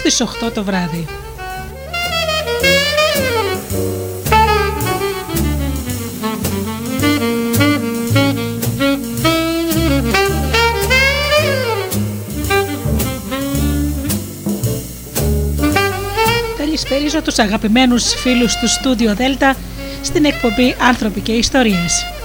Στις 8 το βράδυ. Καλησπέριζω τους αγαπημένους φίλους του Studio Delta στην εκπομπή «Άνθρωποι και Ιστορίες».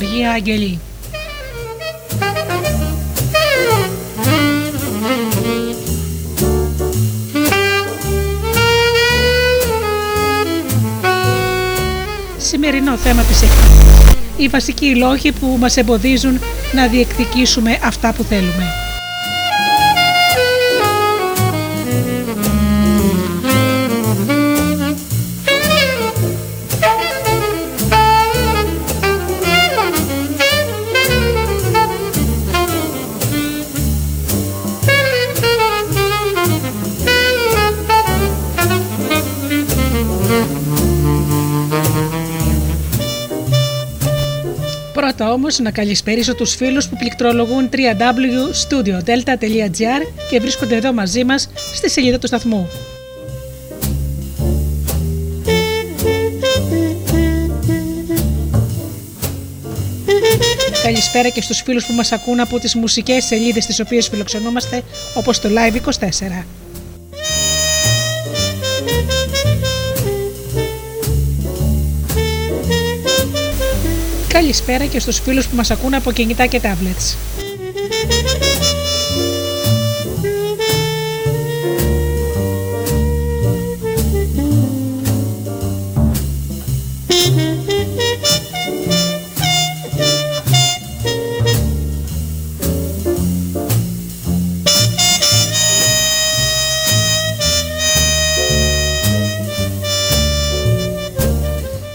Γεωργία Αγγελή. Σημερινό θέμα της εκπομπής. Οι βασικοί λόγοι που μας εμποδίζουν να διεκδικήσουμε αυτά που θέλουμε. Όμως να καλησπέρισω τους φίλους που πληκτρολογούν www.studiodelta.gr και βρίσκονται εδώ μαζί μας στη σελίδα του σταθμού. Καλησπέρα και στους φίλους που μας ακούν από τις μουσικές σελίδες τις οποίες φιλοξενούμαστε όπως το Live24. Καλησπέρα και στους φίλους που μας ακούν από κινητά και tablets.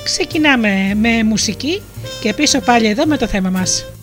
Ξεκινάμε με μουσική και πίσω πάλι εδώ με το θέμα μας.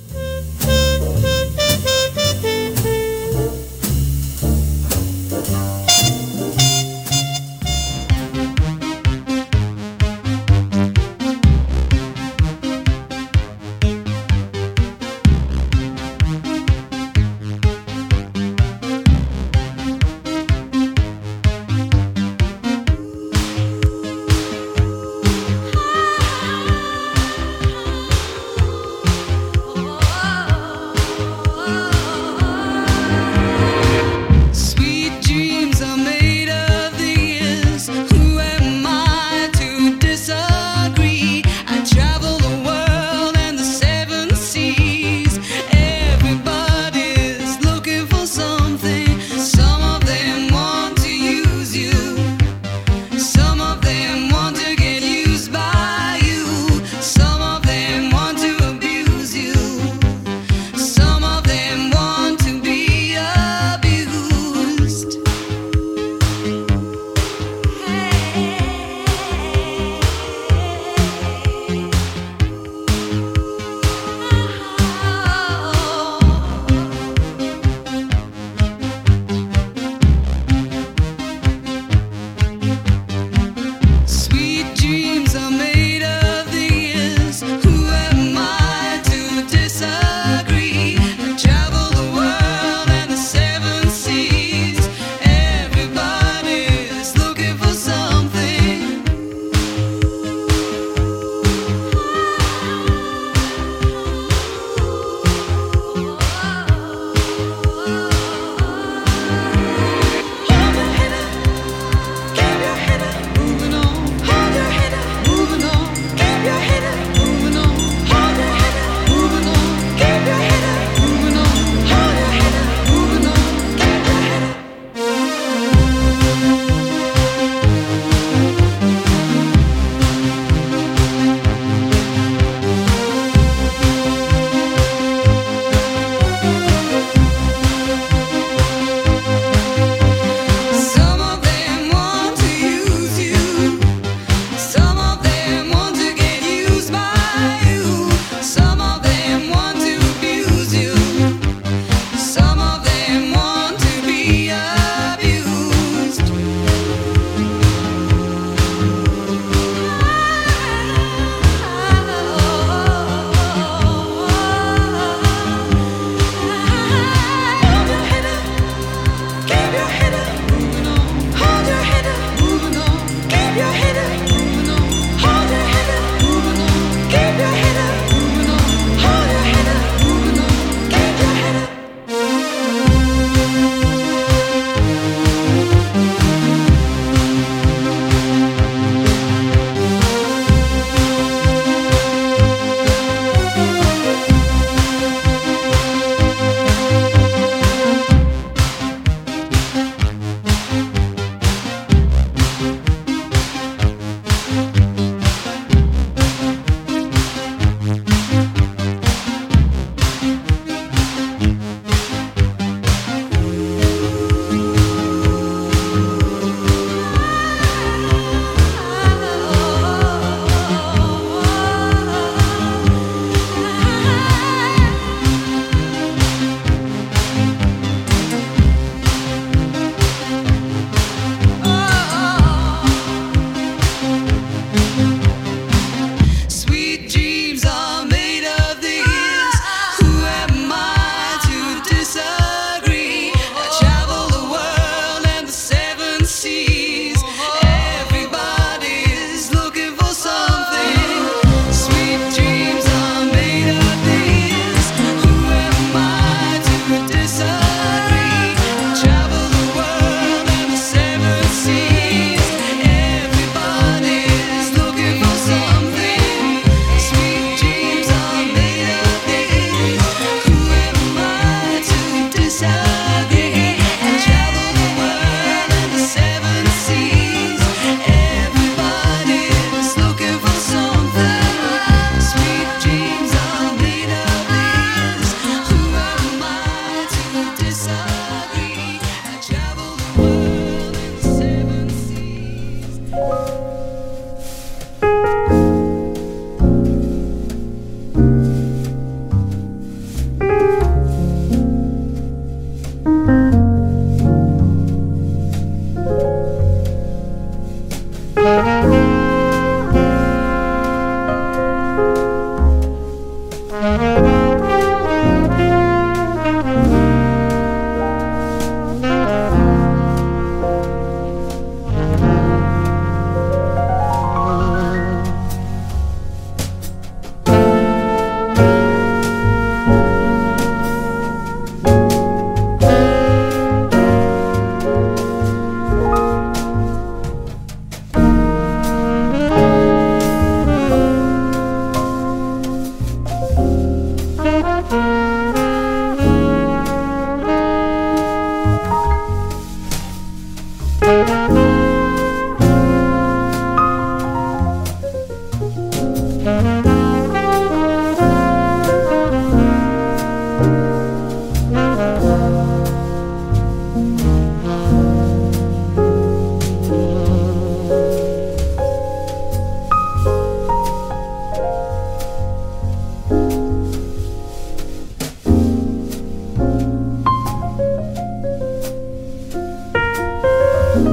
Σύμφωνα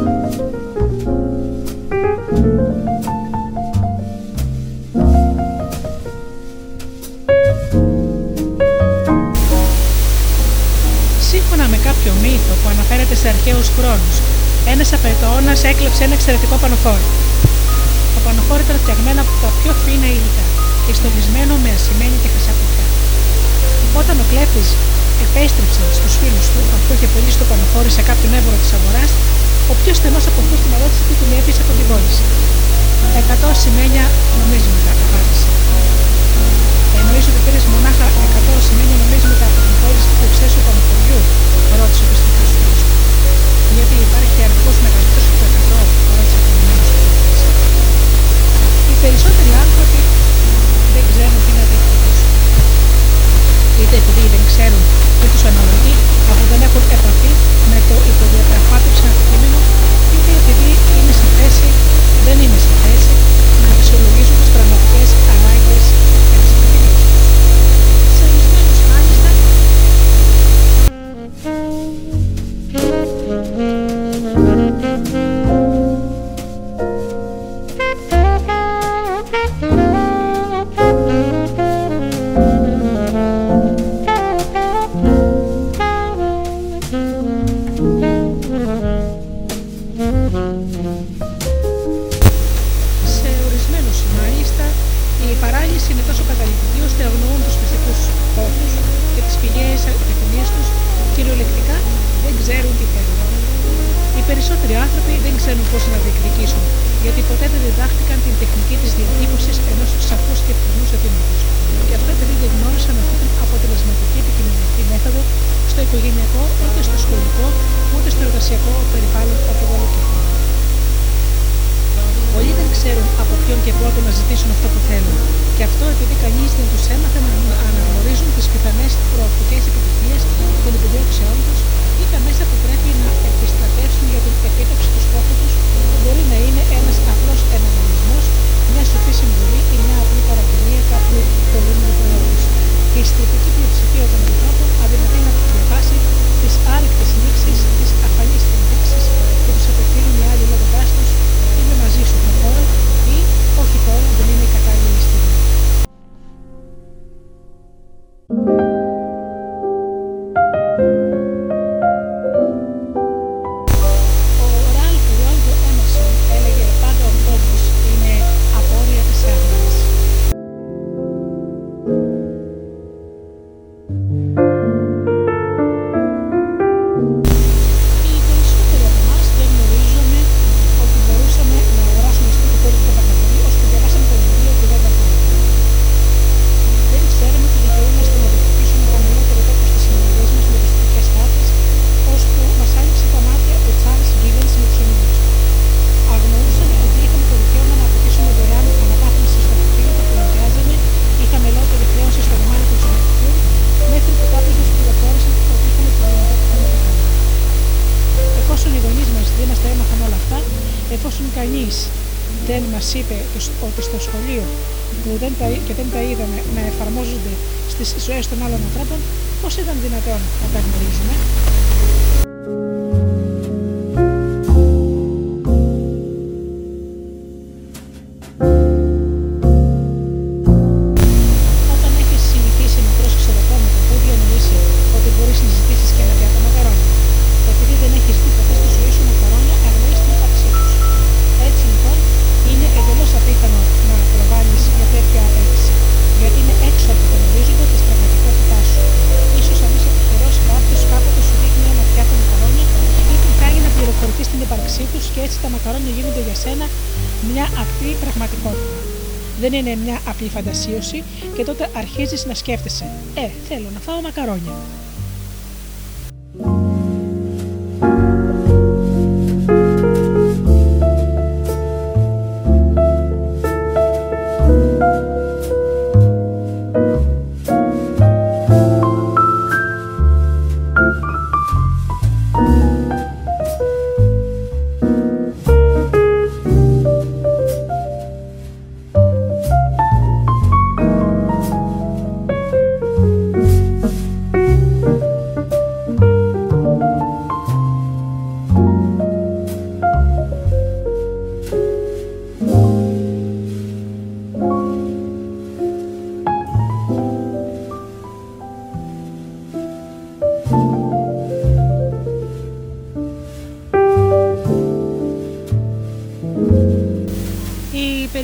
με κάποιο μύθο που αναφέρεται σε αρχαίους χρόνους, ένας απαιτώνας έκλεψε ένα εξαιρετικό πανοφόρο. Το πανοφόρο ήταν φτιαγμένο από τα πιο φίνα υλικά και στολισμένο με ασημένη και χρυσά Όταν ο κλέφτης επέστρεψε στους φίλους του, αφού είχε πουλήσει το πανοφόρο σε κάποιον έμπορο της αγοράς, ο πιο στενός από αυτού την ερώτηση που την έπεισε από την τιμώρησε. Εκατό σημαίνια νομίσματα, απάντησε. Εννοείς ότι πήρες μονάχα εκατό σημαίνια νομίσματα από την πόλη του εξαίσου πανεπιστημίου, ρώτησε ο πιστικός του. Γιατί υπάρχει αριθμό μεγαλύτερος από το εκατό, ρώτησε ο κομμένος του. Οι περισσότεροι άνθρωποι δεν ξέρουν είτε επειδή δεν ξέρουν τι τους αναλογεί αφού δεν έχουν επαφή με το υποδιαπραγμάτευση αντικείμενο, είτε επειδή είναι σε θέση, δεν είναι σε θέση να αξιολογήσουν τις πραγματικές ανάγκες είναι μια απλή φαντασίωση και τότε αρχίζεις να σκέφτεσαι «Ε, θέλω να φάω μακαρόνια».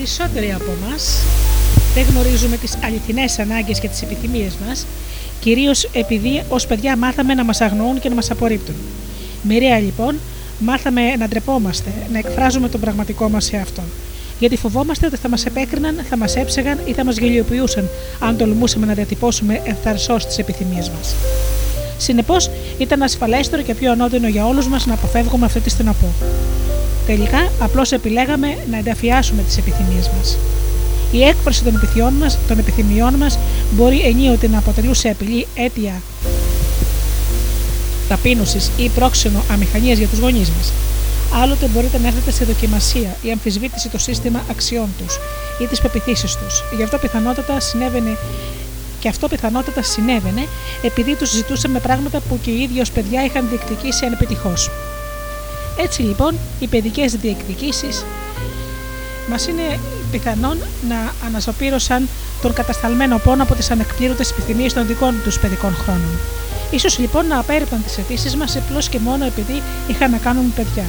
Περισσότεροι από εμάς δεν γνωρίζουμε τις αληθινές ανάγκες και τις επιθυμίες μας, κυρίως επειδή ως παιδιά μάθαμε να μας αγνοούν και να μας απορρίπτουν. Μοιραία λοιπόν, μάθαμε να ντρεπόμαστε, να εκφράζουμε τον πραγματικό μας εαυτό. Γιατί φοβόμαστε ότι θα μας επέκριναν, θα μας έψεγαν ή θα μας γελιοποιούσαν αν τολμούσαμε να διατυπώσουμε ευθαρσώ τις επιθυμίες μας. Συνεπώς, ήταν ασφαλέστερο και πιο ανώδυνο για όλους μας να αποφεύγουμε αυτή τη στενοπό. Τελικά, απλώς επιλέγαμε να ενταφιάσουμε τις επιθυμίες μας. Η έκφραση των, μας, των επιθυμιών μας μπορεί ενίοτε να αποτελούσε απειλή αίτια ταπείνωσης ή πρόξενο αμηχανίας για τους γονείς μας. Άλλοτε μπορείτε να έρθετε σε δοκιμασία ή αμφισβήτηση το σύστημα αξιών τους ή τις πεπιθήσεις τους. Γι' αυτό πιθανότατα συνέβαινε και αυτό πιθανότατα συνέβαινε επειδή τους ζητούσαμε πράγματα που και οι ίδιοι ως παιδιά είχαν διεκδικήσει ανεπιτυχώς. Έτσι λοιπόν, οι παιδικές διεκδικήσεις μας είναι πιθανόν να αναζωπήρωσαν τον κατασταλμένο πόνο από τις ανεκπλήρωτες επιθυμίες των δικών τους παιδικών χρόνων. σω λοιπόν να απέρριπταν τις αιτήσεις μας απλώς και μόνο επειδή είχαν να κάνουν παιδιά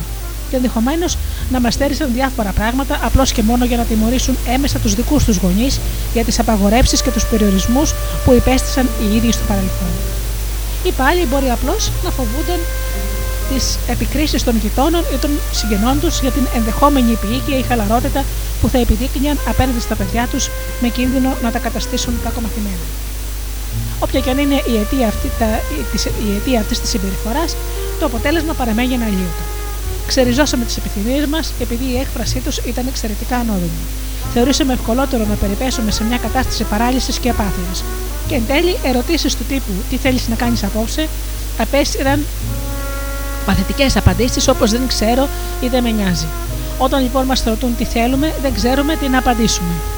και ενδεχομένως να μας στέρισαν διάφορα πράγματα απλώς και μόνο για να τιμωρήσουν έμεσα τους δικούς τους γονείς για τις απαγορεύσεις και τους περιορισμούς που υπέστησαν οι ίδιοι στο παρελθόν. Ή πάλι μπορεί απλώς να φοβούνταν τις επικρίσεις των γειτόνων ή των συγγενών τους για την ενδεχόμενη επιείκεια ή χαλαρότητα που θα επιδείκνυαν απέναντι στα παιδιά τους με κίνδυνο να τα καταστήσουν κακομαθημένα. Όποια και αν είναι η αιτία αυτή, η αυτής της συμπεριφοράς, το αποτέλεσμα παραμένει αναλλοίωτο. Ξεριζώσαμε τις επιθυμίες μας επειδή η έκφρασή τους ήταν εξαιρετικά επώδυνη. Θεωρήσαμε ευκολότερο να περιπέσουμε σε μια κατάσταση παράλυσης και απάθειας. Και εν τέλει, ερωτήσεις του τύπου Τι θέλεις να κάνεις απόψε, απέστηραν παθητικές απαντήσεις όπως δεν ξέρω ή δεν με νοιάζει. Όταν λοιπόν μας ρωτούν τι θέλουμε, δεν ξέρουμε τι να απαντήσουμε.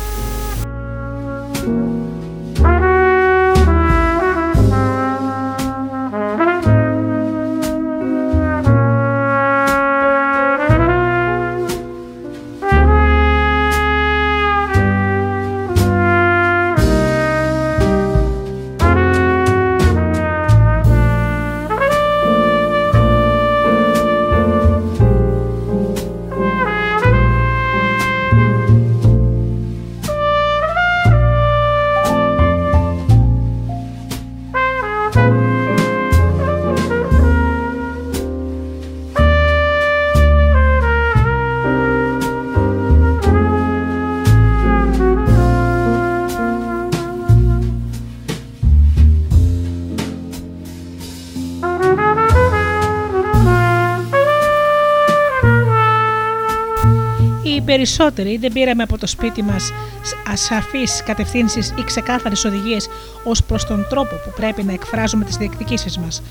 Περισσότεροι δεν πήραμε από το σπίτι μας ασαφείς κατευθύνσεις ή ξεκάθαρες οδηγίες ως προς τον τρόπο που πρέπει να εκφράζουμε τις διεκδικήσεις μας.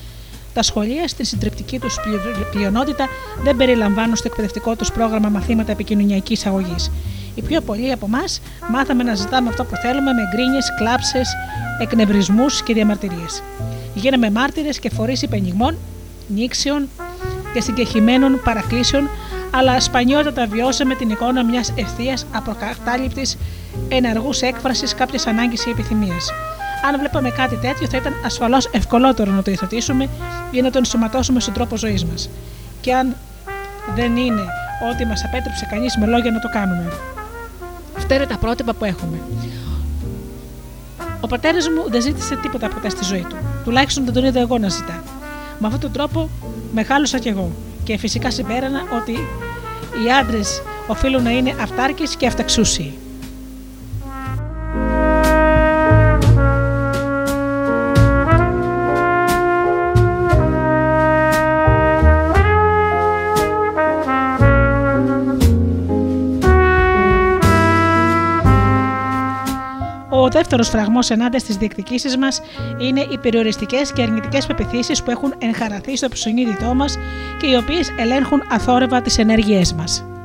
Τα σχολεία στην συντριπτική τους πλειονότητα δεν περιλαμβάνουν στο εκπαιδευτικό τους πρόγραμμα μαθήματα επικοινωνιακής αγωγής. Οι πιο πολλοί από εμάς μάθαμε να ζητάμε αυτό που θέλουμε με γκρίνιες, κλάψες, εκνευρισμούς και διαμαρτυρίες. Γίναμε μάρτυρες και φορείς υπενιγμών, νήξεων και συγκεχημένων παρακλήσεων αλλά σπανιότατα βιώσαμε την εικόνα μιας ευθείας αποκατάληπτης ενεργούς έκφρασης κάποια ανάγκη ή επιθυμία. Αν βλέπαμε κάτι τέτοιο, θα ήταν ασφαλώς ευκολότερο να το υιοθετήσουμε ή να το ενσωματώσουμε στον τρόπο ζωής μας. Και αν δεν είναι ότι μας απέτρεψε κανείς με λόγια να το κάνουμε. Αυτά είναι τα πρότυπα που έχουμε. Ο πατέρας μου δεν ζήτησε τίποτα ποτέ στη ζωή του. Τουλάχιστον δεν τον είδα εγώ να ζητά. Με αυτόν τον τρόπο μεγάλωσα κι εγώ και φυσικά συμπέρανα ότι οι άντρες οφείλουν να είναι αυτάρκες και αυταξούσιοι. Δεύτερος φραγμός ενάντια στις διεκδικήσεις μας είναι οι περιοριστικές και αρνητικές πεπιθήσεις που έχουν εγχαραθεί στο ψωνίδιτό μας και οι οποίες ελέγχουν αθόρυβα τις ενέργειές μας.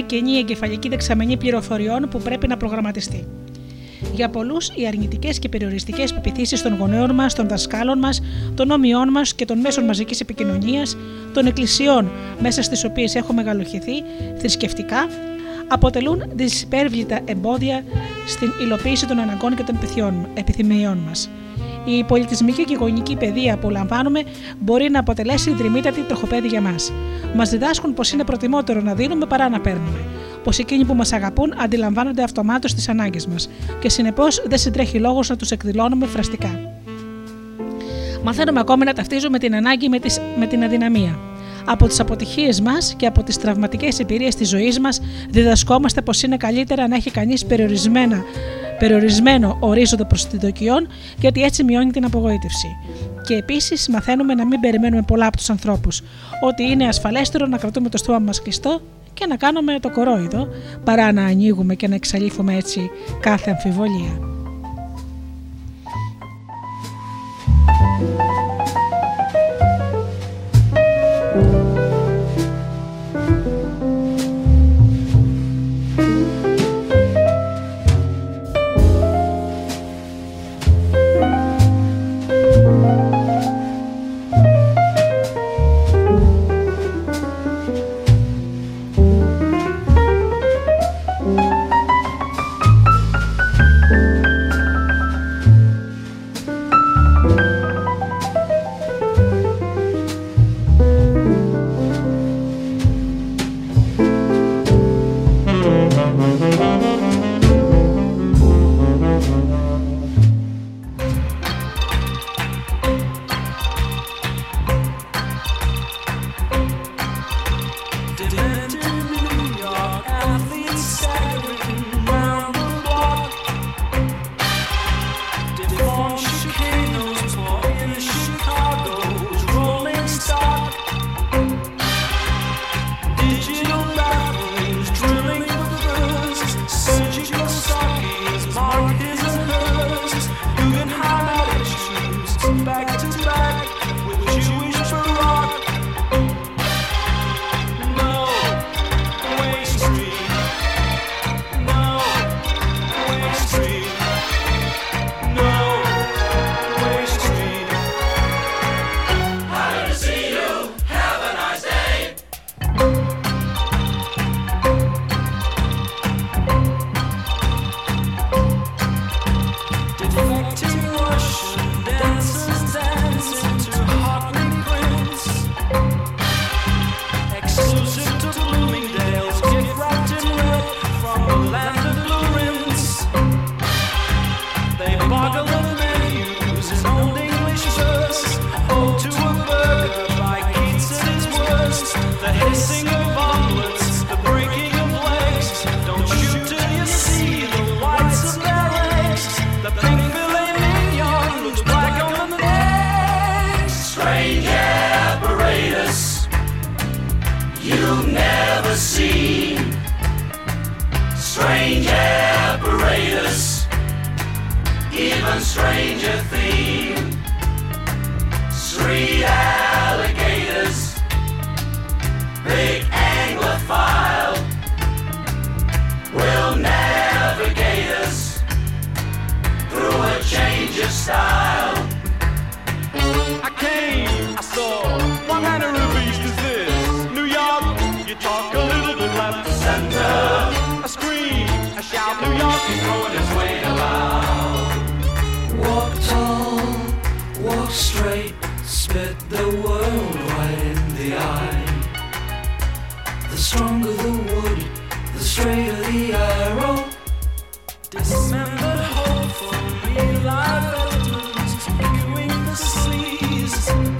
Μια κενή εγκεφαλική δεξαμενή πληροφοριών που πρέπει να προγραμματιστεί. Για πολλούς, οι αρνητικές και περιοριστικές πεπιθήσεις των γονέων μας, των δασκάλων μας, των όμοιών μας και των μέσων μαζικής επικοινωνίας, των εκκλησιών μέσα στις οποίες έχουμε μεγαλοχηθεί θρησκευτικά, αποτελούν δυσπέρβλητα εμπόδια στην υλοποίηση των αναγκών και των επιθυμιών μας. Η πολιτισμική και γονική παιδεία που λαμβάνουμε μπορεί να αποτελέσει δρυμύτατη τροχοπέδη για μας. Μας διδάσκουν πως είναι προτιμότερο να δίνουμε παρά να παίρνουμε. Πως εκείνοι που μας αγαπούν αντιλαμβάνονται αυτομάτως τις ανάγκες μας και συνεπώς δεν συντρέχει λόγος να τους εκδηλώνουμε φραστικά. Μαθαίνουμε ακόμη να ταυτίζουμε την ανάγκη με, τις, με την αδυναμία. Από τις αποτυχίες μας και από τις τραυματικές εμπειρίες της ζωής μας, διδασκόμαστε πως είναι καλύτερα να έχει κανείς περιορισμένα περιορισμένο ορίζοντα προσδοκιών, γιατί έτσι μειώνει την απογοήτευση. Και επίσης μαθαίνουμε να μην περιμένουμε πολλά από τους ανθρώπους, ότι είναι ασφαλέστερο να κρατούμε το στόμα μας κλειστό και να κάνουμε το κορόιδο, παρά να ανοίγουμε και να εξαλείφουμε έτσι κάθε αμφιβολία. The stronger the wood, the straighter the arrow. Dismembered hope for real life elders, viewing the seas.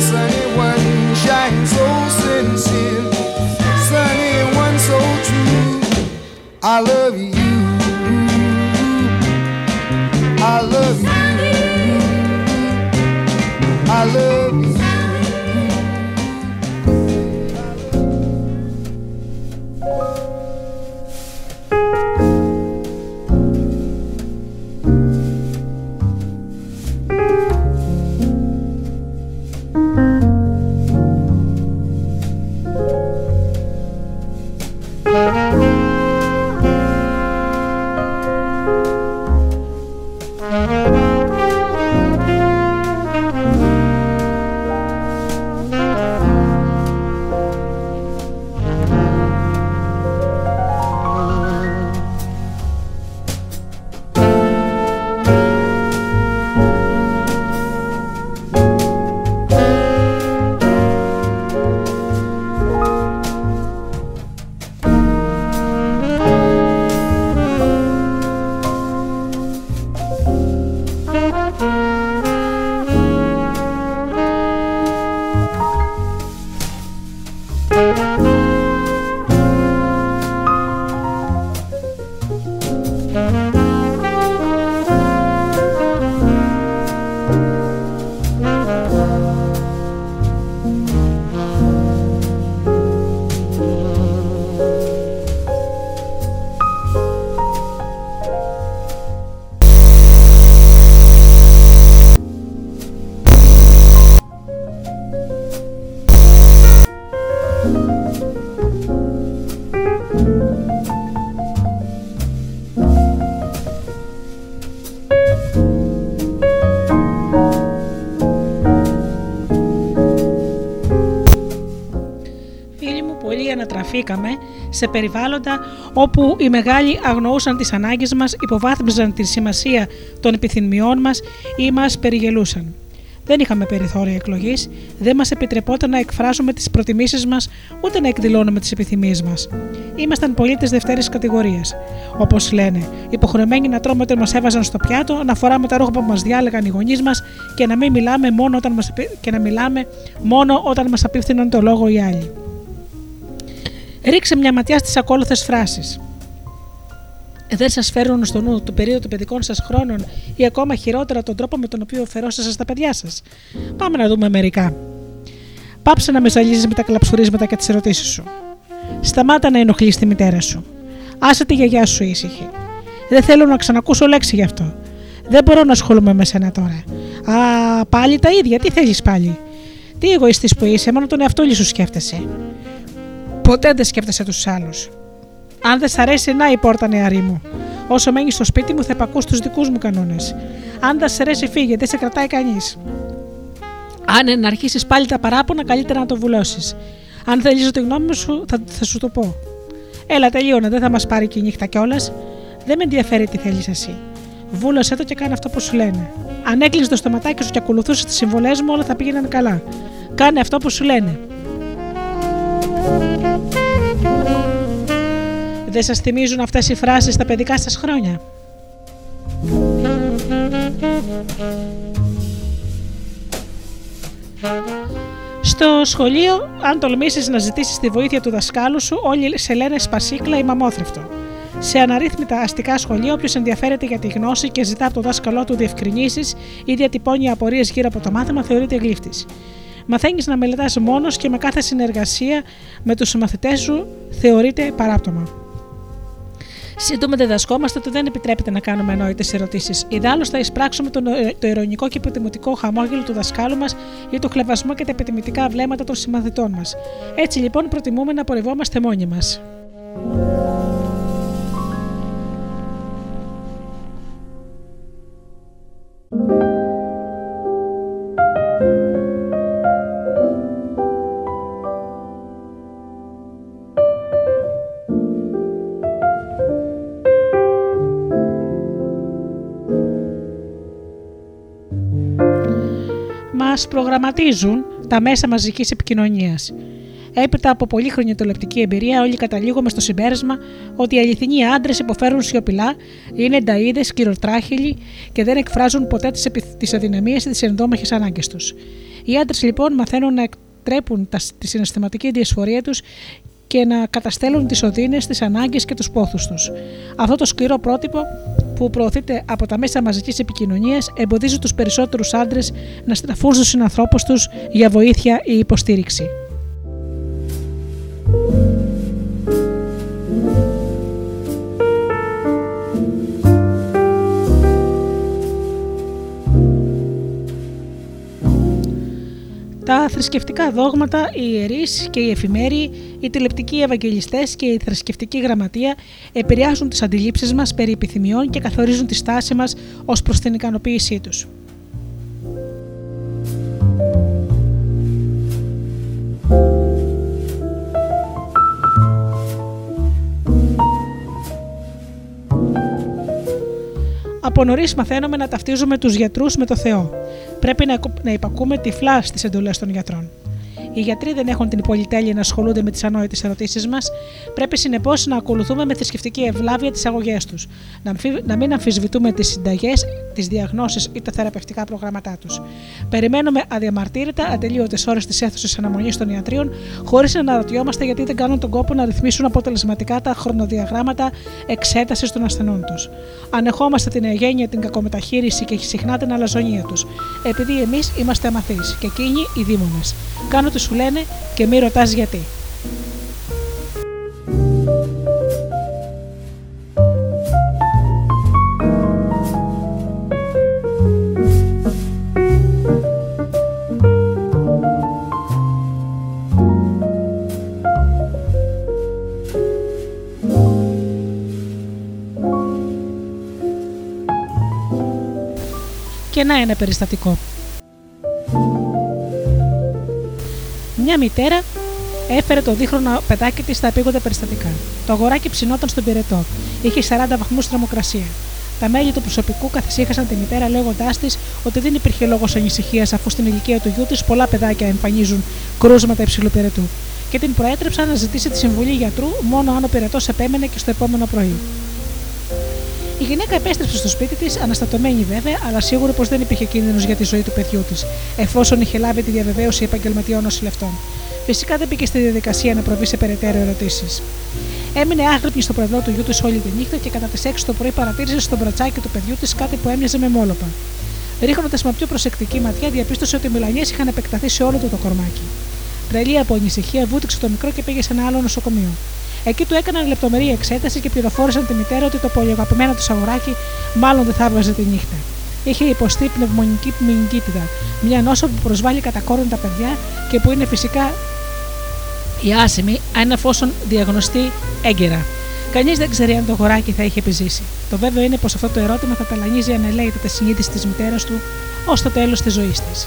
sunny one so sincere, sunny one so true. I love you. Πολύ ανατραφήκαμε σε περιβάλλοντα όπου οι μεγάλοι αγνοούσαν τις ανάγκες μας, υποβάθμιζαν τη σημασία των επιθυμιών μας ή μας περιγελούσαν. Δεν είχαμε περιθώρια εκλογής, δεν μας επιτρεπόταν να εκφράσουμε τις προτιμήσεις μας ούτε να εκδηλώνουμε τις επιθυμίες μας. Ήμασταν πολίτε δευτέρης κατηγορίας. Όπως λένε, υποχρεωμένοι να τρώμε όταν μας έβαζαν στο πιάτο, να φοράμε τα ρούχα που μας διάλεγαν οι γονείς μας και να μην μιλάμε μόνο όταν μας, και να μιλάμε μόνο όταν μας απίφθηναν το λόγο οι άλλοι. Ρίξε μια ματιά στις ακόλουθες φράσεις δεν σας φέρνουν στο νου το περίοδο των παιδικών σας χρόνων ή ακόμα χειρότερα τον τρόπο με τον οποίο φερόσαστε στα παιδιά σας. Πάμε να δούμε μερικά. Πάψε να με ζαλίζει με τα κλαψουρίσματα και τις ερωτήσεις σου. Σταμάτα να ενοχλείς τη μητέρα σου. Άσε τη γιαγιά σου ήσυχη. Δεν θέλω να ξανακούσω λέξη γι' αυτό. Δεν μπορώ να ασχολούμαι με σένα τώρα. Α, πάλι τα ίδια, τι θέλεις πάλι; Τι εγωιστής που είσαι, μόνο τον εαυτό σου σκέφτεσαι. Ποτέ δεν σκέφτεσαι τους άλλους. Αν δεν σ' αρέσει, να η πόρτα νεαρή μου. Όσο μένεις στο σπίτι μου, θα επακού στου δικούς μου κανόνες. Αν δεν σ' αρέσει, φύγε, δεν σε κρατάει κανείς. Αν να αρχίσεις πάλι τα παράπονα, καλύτερα να το βουλώσεις. Αν θέλει τη γνώμη σου, θα, θα σου το πω. Έλα, τελείωνα, δεν θα μας πάρει και η νύχτα κιόλας. Δεν με ενδιαφέρει τι θέλεις εσύ. Βούλωσέ το και κάνε αυτό που σου λένε. Αν έκλεισες το στοματάκι σου και ακολουθούσες τις συμβολές μου, όλα θα πήγαιναν καλά. Κάνε αυτό που σου λένε. Δεν σας θυμίζουν αυτές οι φράσεις στα παιδικά σας χρόνια; Στο σχολείο, αν τολμήσεις να ζητήσεις τη βοήθεια του δασκάλου σου, όλοι σε λένε σπασίκλα ή μαμόθρευτο. Σε αναρρύθμιτα αστικά σχολεία, όποιος ενδιαφέρεται για τη γνώση και ζητά από το δάσκαλό του διευκρινήσεις ή διατυπώνει απορίες γύρω από το μάθημα, θεωρείται γλύφτης. Μαθαίνεις να μελετάς μόνος και με κάθε συνεργασία με τους μαθητές σου θεωρείται παράπτωμα. Σύντομα διδασκόμαστε ότι δεν επιτρέπεται να κάνουμε ανόητες ερωτήσεις. Ιδάλω θα εισπράξουμε το, το ηρωνικό και υποτιμητικό χαμόγελο του δασκάλου μας ή το χλεβασμό και τα επιτιμητικά βλέμματα των συμμαθητών μας. Έτσι λοιπόν προτιμούμε να πορευόμαστε μόνοι μας. Μας προγραμματίζουν τα μέσα μαζικής επικοινωνίας. Έπειτα από πολύχρονη τολεπτική εμπειρία, όλοι καταλήγουμε στο συμπέρασμα ότι οι αληθινοί άντρες υποφέρουν σιωπηλά, είναι ενταίδε, κυροτράχυλοι και δεν εκφράζουν ποτέ τις αδυναμίες ή τις ενδόμαχες ανάγκες τους. Οι άντρες λοιπόν μαθαίνουν να εκτρέπουν τη συναισθηματική διασφορία τους και να καταστέλουν τις οδύνες, τις ανάγκες και τους πόθους τους. Αυτό το σκληρό πρότυπο που προωθείται από τα μέσα μαζικής επικοινωνίας εμποδίζει τους περισσότερους άντρες να στραφούν στους συνανθρώπους τους για βοήθεια ή υποστήριξη. Τα θρησκευτικά δόγματα, οι ιερείς και οι εφημέροι, οι τηλεπτικοί ευαγγελιστές και η θρησκευτική γραμματεία επηρεάζουν τις αντιλήψεις μας περί επιθυμιών και καθορίζουν τη στάση μας ως προς την ικανοποίησή τους. Από νωρίς μαθαίνουμε να ταυτίζουμε τους γιατρούς με το Θεό. Πρέπει να υπακούμε τυφλά στις εντολές των γιατρών. Οι γιατροί δεν έχουν την πολυτέλεια να ασχολούνται με τις ανόητες ερωτήσεις μας. Πρέπει συνεπώς να ακολουθούμε με θρησκευτική ευλάβεια τις αγωγές τους. Να, να μην αμφισβητούμε τις συνταγές, τις διαγνώσεις ή τα θεραπευτικά προγράμματά τους. Περιμένουμε αδιαμαρτύρητα ατελείωτες ώρες της αίθουσας αναμονής των ιατρίων, χωρίς να αναρωτιόμαστε γιατί δεν κάνουν τον κόπο να ρυθμίσουν αποτελεσματικά τα χρονοδιαγράμματα εξέτασης των ασθενών τους. Ανεχόμαστε την εγένεια, την κακομεταχείριση και συχνά την αλαζονία τους, επειδή εμείς είμαστε αμαθείς και εκείνοι οι δήμονε. Κάνω σου λένε και μη ρωτάς γιατί. Και να ένα περιστατικό. Μια μητέρα Έφερε το δίχρονο παιδάκι της στα επίγοντα περιστατικά. Το αγοράκι ψινόταν στον πυρετό. Είχε 40 βαθμούς θερμοκρασία. Τα μέλη του προσωπικού καθησύχασαν τη μητέρα λέγοντάς της ότι δεν υπήρχε λόγος ανησυχίας αφού στην ηλικία του γιού της πολλά παιδάκια εμφανίζουν κρούσματα υψηλού πυρετού και την προέτρεψαν να ζητήσει τη συμβουλή γιατρού μόνο αν ο πυρετός επέμενε και στο επόμενο πρωί. Η γυναίκα επέστρεψε στο σπίτι της, αναστατωμένη βέβαια, αλλά σίγουρη πως δεν υπήρχε κίνδυνος για τη ζωή του παιδιού της, εφόσον είχε λάβει τη διαβεβαίωση επαγγελματιών νοσηλευτών. Φυσικά δεν μπήκε στη διαδικασία να προβεί σε περαιτέρω ερωτήσεις. Έμεινε άγρυπνη στο πρεδό του γιού της όλη τη νύχτα και κατά τις 6 το πρωί παρατήρησε στο μπρατσάκι του παιδιού της κάτι που έμοιαζε με μόλοπα. Ρίχνοντας με πιο προσεκτική ματιά, διαπίστωσε ότι οι μιλανιέ είχαν επεκταθεί σε όλο το, το κορμάκι. Τρελή από ανησυχία, βούτυξε το μικρό και πήγε σε ένα άλλο νοσοκομείο. Εκεί του έκαναν λεπτομερή εξέταση και πληροφόρησαν τη μητέρα ότι το πολυαγαπημένο του αγοράκι μάλλον δεν θα έβγαζε τη νύχτα. Είχε υποστεί πνευμονική μηνυκίτιδα, μια νόσο που προσβάλλει κατά κόρον τα παιδιά και που είναι φυσικά η άσημη αν εφόσον διαγνωστεί έγκαιρα. Κανείς δεν ξέρει αν το αγοράκι θα είχε επιζήσει. Το βέβαιο είναι πως αυτό το ερώτημα θα ταλανίζει ανελαίητα τα συνείδηση της μητέρας του ως το τέλος της ζωής της.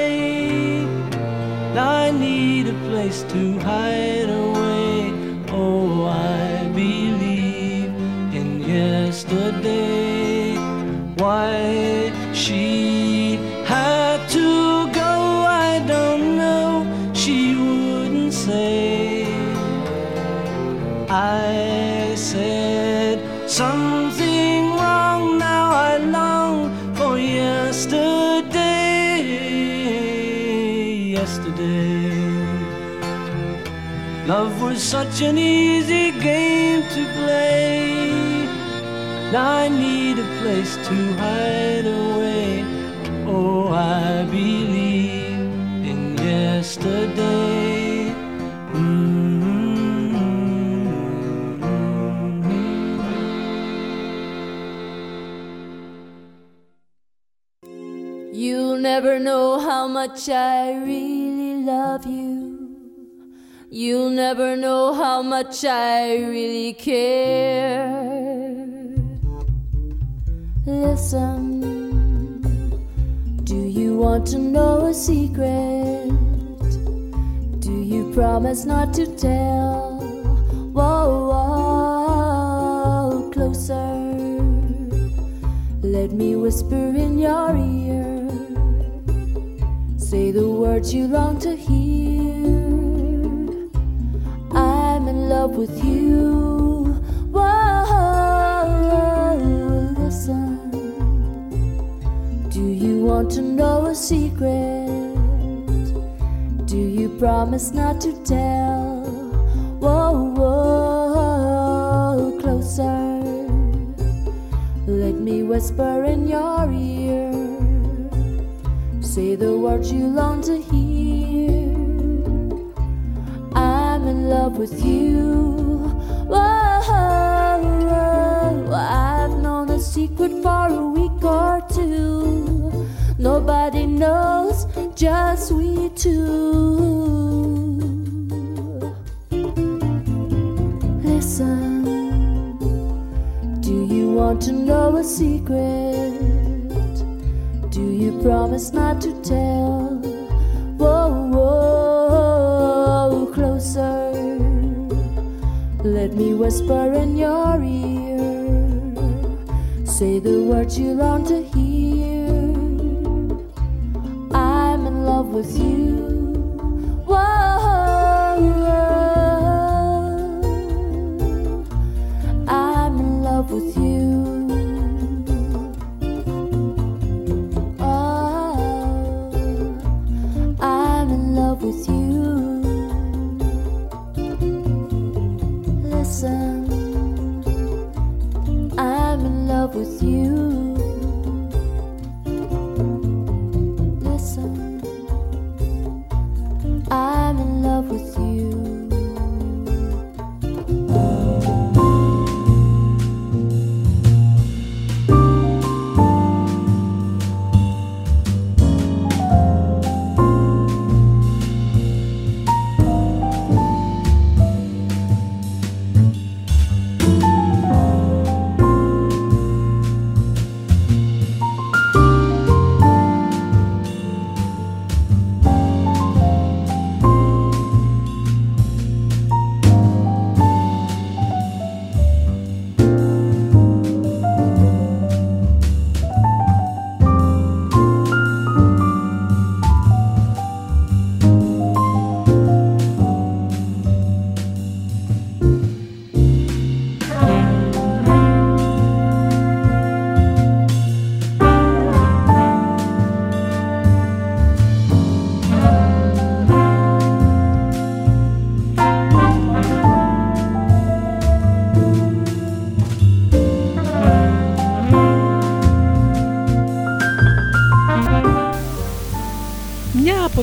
Place to hide away. Oh, I believe in yesterday. Such an easy game to play. Now I need a place to hide away. Oh, I believe in yesterday. Mm-hmm. You'll never know how much I really love you. You'll never know how much I really care. Listen, do you want to know a secret? Do you promise not to tell? Whoa, whoa, closer. Let me whisper in your ear. Say the words you long to hear love with you. Whoa, listen. Do you want to know a secret? Do you promise not to tell? Whoa, whoa, closer. Let me whisper in your ear. Say the words you long to hear love with you. Whoa, I've known a secret for a week or two. Nobody knows, just we two. Listen, do you want to know a secret? Do you promise not to tell? Whoa, whoa, closer. Let me whisper in your ear. Say the words you long to hear. I'm in love with you. Whoa, Listen, I'm in love with you.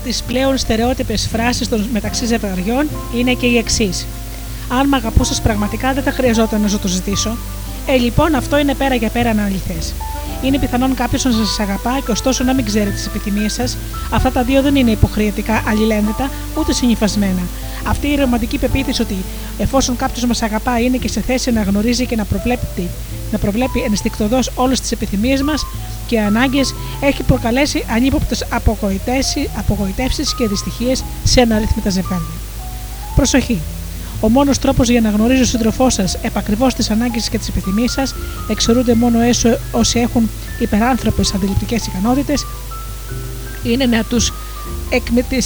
Μια από τις πλέον στερεότυπες φράσεις των μεταξύ ζευγαριών είναι και η εξής. Αν με αγαπούσες πραγματικά, δεν θα χρειαζόταν να σου το ζητήσω. Ε, λοιπόν, αυτό είναι πέρα για πέρα αληθές. Είναι πιθανόν κάποιος να σας αγαπά και ωστόσο να μην ξέρει τις επιθυμίες σας. Αυτά τα δύο δεν είναι υποχρεωτικά αλληλένδετα ούτε συνυφασμένα. Αυτή η ρομαντική πεποίθηση ότι εφόσον κάποιος μας αγαπά είναι και σε θέση να γνωρίζει και να προβλέπει, να προβλέπει ενστικτοδός όλες τις επιθυμίες μας και ανάγκες έχει προκαλέσει ανύποπτες απογοητεύσεις και δυστυχίες σε αναρρύθμιτα ζευγάρια. Προσοχή! Ο μόνος τρόπος για να γνωρίζει ο σύντροφό σας επακριβώς τις ανάγκες και τις επιθυμίες σας εξαιρούνται μόνο έσω όσοι έχουν υπεράνθρωπες αντιληπτικές ικανότητες είναι να τους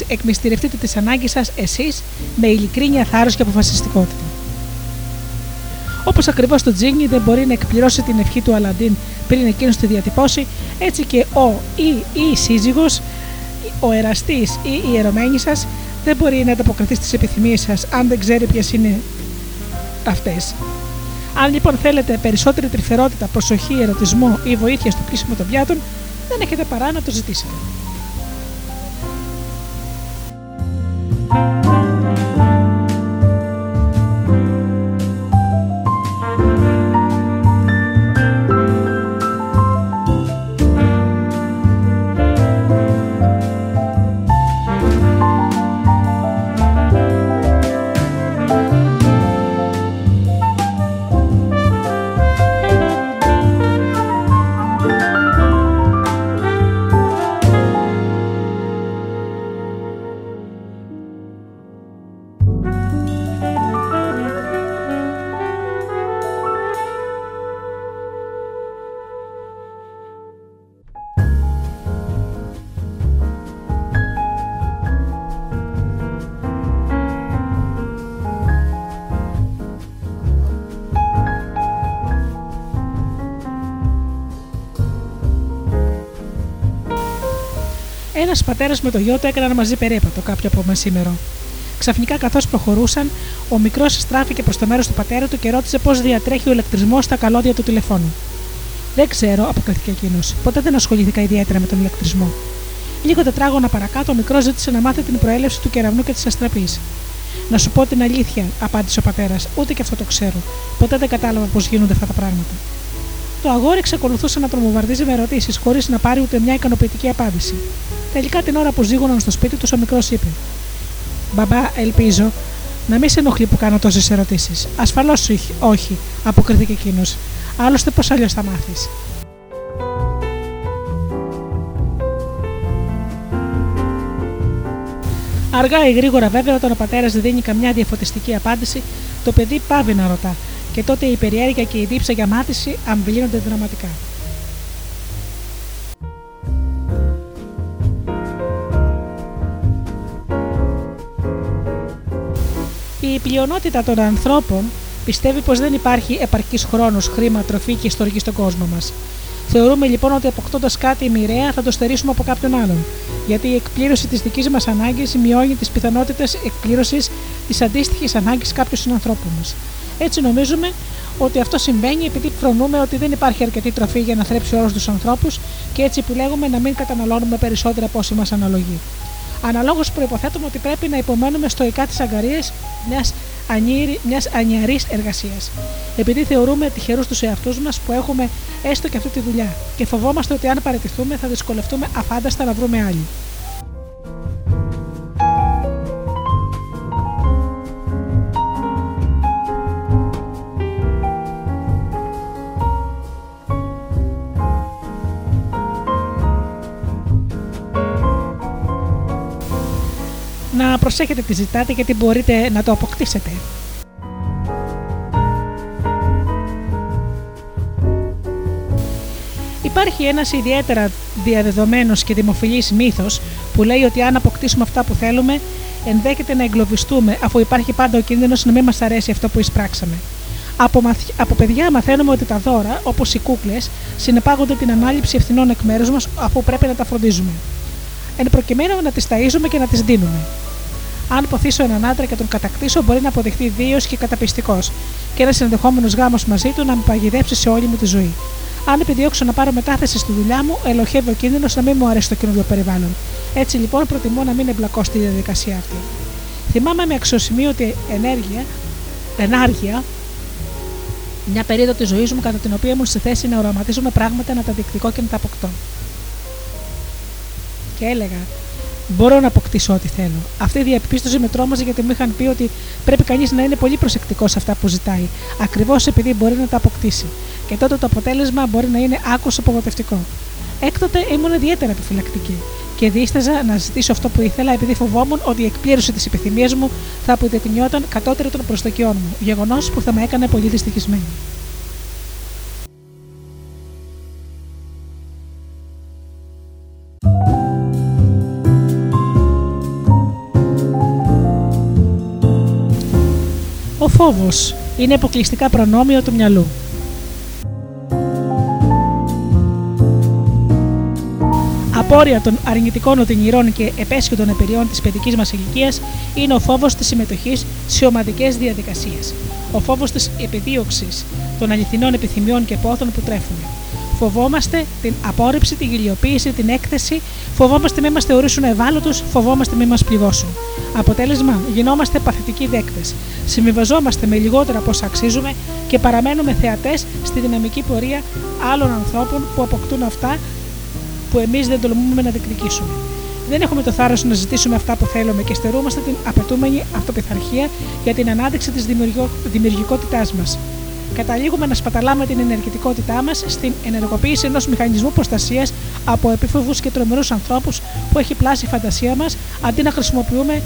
εκμυστηρευτείτε τις ανάγκες σας εσείς με ειλικρίνεια, θάρρος και αποφασιστικότητα. Όπως ακριβώς το Τζίνι δεν μπορεί να εκπληρώσει την ευχή του Αλαντίν πριν εκείνο τη διατυπώσει, έτσι και ο ή η σύζυγος, ο εραστής ή η ερωμένη σας δεν μπορεί να ανταποκριθεί στις επιθυμίες σας αν δεν ξέρει ποιες είναι αυτές. Αν λοιπόν θέλετε περισσότερη τρυφερότητα, προσοχή, ερωτισμό ή βοήθεια στο πλήσιμο των πιάτων, δεν έχετε παρά να το ζητήσετε. Ένας πατέρας με το γιο του έκαναν μαζί περίπατο κάποιο από μεσήμερο. Ξαφνικά, καθώς προχωρούσαν, ο μικρός στράφηκε προς το μέρος του πατέρα του και ρώτησε πώς διατρέχει ο ηλεκτρισμός στα καλώδια του τηλεφώνου. Δεν ξέρω, αποκρίθηκε εκείνος. Ποτέ δεν ασχολήθηκα ιδιαίτερα με τον ηλεκτρισμό. Λίγο τετράγωνα παρακάτω, ο μικρός ζήτησε να μάθει την προέλευση του κεραυνού και της αστραπής. Να σου πω την αλήθεια, απάντησε ο πατέρας, ούτε και αυτό το ξέρω. Ποτέ δεν κατάλαβα πώς γίνονται αυτά τα πράγματα. Το αγόρι εξακολουθούσε να τον βομβαρδίζει με ερωτήσεις, χωρίς να πάρει ούτε μια ικανοποιητική απάντηση. Τελικά την ώρα που ζήγωναν στο σπίτι τους, ο μικρός είπε: Μπαμπά, ελπίζω να μην σε ενοχλεί που κάνω τόσες ερωτήσεις. Ασφαλώς όχι, αποκρίθηκε εκείνος. Άλλωστε, πώς αλλιώς θα μάθεις. Αργά ή γρήγορα, βέβαια, όταν ο πατέρας δεν δίνει καμιά διαφωτιστική απάντηση, το παιδί πάβει να ρωτά, και τότε η περιέργεια και η δίψα για μάθηση αμβλύνονται δραματικά. Η πλειονότητα των ανθρώπων πιστεύει πως δεν υπάρχει επαρκής χρόνος, χρήμα, τροφή και ιστορική στον κόσμο μας. Θεωρούμε λοιπόν ότι αποκτώντας κάτι μοιραία θα το στερήσουμε από κάποιον άλλον, γιατί η εκπλήρωση της δικής μας ανάγκης μειώνει τις πιθανότητες εκπλήρωσης της αντίστοιχης ανάγκης κάποιου συνανθρώπου μας. Έτσι νομίζουμε ότι αυτό συμβαίνει επειδή φρονούμε ότι δεν υπάρχει αρκετή τροφή για να θρέψει όλους τους ανθρώπους και έτσι επιλέγουμε να μην καταναλώνουμε περισσότερα από όσοι μας αναλογεί. Αναλόγως προποθέτουμε ότι πρέπει να υπομένουμε στοικά τις αγκαρίες μιας μιας ανιαρής εργασίας. Επειδή θεωρούμε τυχερούς τους εαυτούς μας που έχουμε έστω και αυτή τη δουλειά και φοβόμαστε ότι αν παραιτηθούμε θα δυσκολευτούμε αφάνταστα να βρούμε άλλη. Να προσέχετε τι ζητάτε γιατί μπορείτε να το αποκτήσετε. Υπάρχει ένας ιδιαίτερα διαδεδομένος και δημοφιλής μύθος που λέει ότι αν αποκτήσουμε αυτά που θέλουμε ενδέχεται να εγκλωβιστούμε αφού υπάρχει πάντα ο κίνδυνος να μην μας αρέσει αυτό που εισπράξαμε. Από, από παιδιά μαθαίνουμε ότι τα δώρα, όπως οι κούκλες, συνεπάγονται την ανάληψη ευθυνών εκ μέρους μας αφού πρέπει να τα φροντίζουμε. Εν προκειμένου να τις ταΐζουμε και να τις δίνουμε. Αν ποθήσω έναν άντρα και τον κατακτήσω, μπορεί να αποδειχθεί βίαιο και καταπιστικός και ένας ενδεχόμενος γάμος μαζί του να με παγιδεύσει σε όλη μου τη ζωή. Αν επιδιώξω να πάρω μετάθεση στη δουλειά μου, ελοχεύει ο κίνδυνος να μην μου αρέσει το καινούριο περιβάλλον. Έτσι λοιπόν προτιμώ να μην εμπλακώ στη διαδικασία αυτή. Θυμάμαι με αξιοσημείωτη ενέργεια, ενάργεια, μια περίοδο της ζωής μου κατά την οποία ήμουν στη θέση να οραματίζομαι πράγματα, να τα διεκδικώ και να τα αποκτώ. Και έλεγα, Μπορώ να αποκτήσω ό,τι θέλω. Αυτή η διαπίστωση με τρόμαζε γιατί μου είχαν πει ότι πρέπει κανείς να είναι πολύ προσεκτικός σε αυτά που ζητάει, ακριβώς επειδή μπορεί να τα αποκτήσει. Και τότε το αποτέλεσμα μπορεί να είναι άκουσα απογοητευτικό. Έκτοτε ήμουν ιδιαίτερα επιφυλακτική και δίσταζα να ζητήσω αυτό που ήθελα επειδή φοβόμουν ότι η εκπλήρωση της επιθυμίας μου θα αποδεικνυόταν κατώτερο των προσδοκιών μου, γεγονός που θα με έκανε πολύ δυστυχισμένη. Φόβος είναι αποκλειστικά προνόμιο του μυαλού. Απόρρια των αρνητικών οδυνηρών και επέσχυτων εμπειριών της παιδικής μας ηλικίας είναι ο φόβος της συμμετοχής σε ομαδικές διαδικασίες. Ο φόβος της επιδίωξης των αληθινών επιθυμιών και πόθων που τρέφουν. Φοβόμαστε την απόρριψη, την γελιοποίηση, την έκθεση, φοβόμαστε μη μας θεωρήσουν ευάλωτους, φοβόμαστε μη μας πληγώσουν. Αποτέλεσμα, γινόμαστε παθητικοί δέκτες. Συμβιβαζόμαστε με λιγότερα από όσα αξίζουμε και παραμένουμε θεατές στη δυναμική πορεία άλλων ανθρώπων που αποκτούν αυτά που εμείς δεν τολμούμε να διεκδικήσουμε. Δεν έχουμε το θάρρος να ζητήσουμε αυτά που θέλουμε και στερούμαστε την απαιτούμενη αυτοπιθαρχία για την ανάδειξη της δημιουργικότητάς μας καταλήγουμε να σπαταλάμε την ενεργητικότητά μας στην ενεργοποίηση ενός μηχανισμού προστασίας από επίφοβους και τρομερούς ανθρώπους που έχει πλάσει η φαντασία μας αντί να, χρησιμοποιούμε,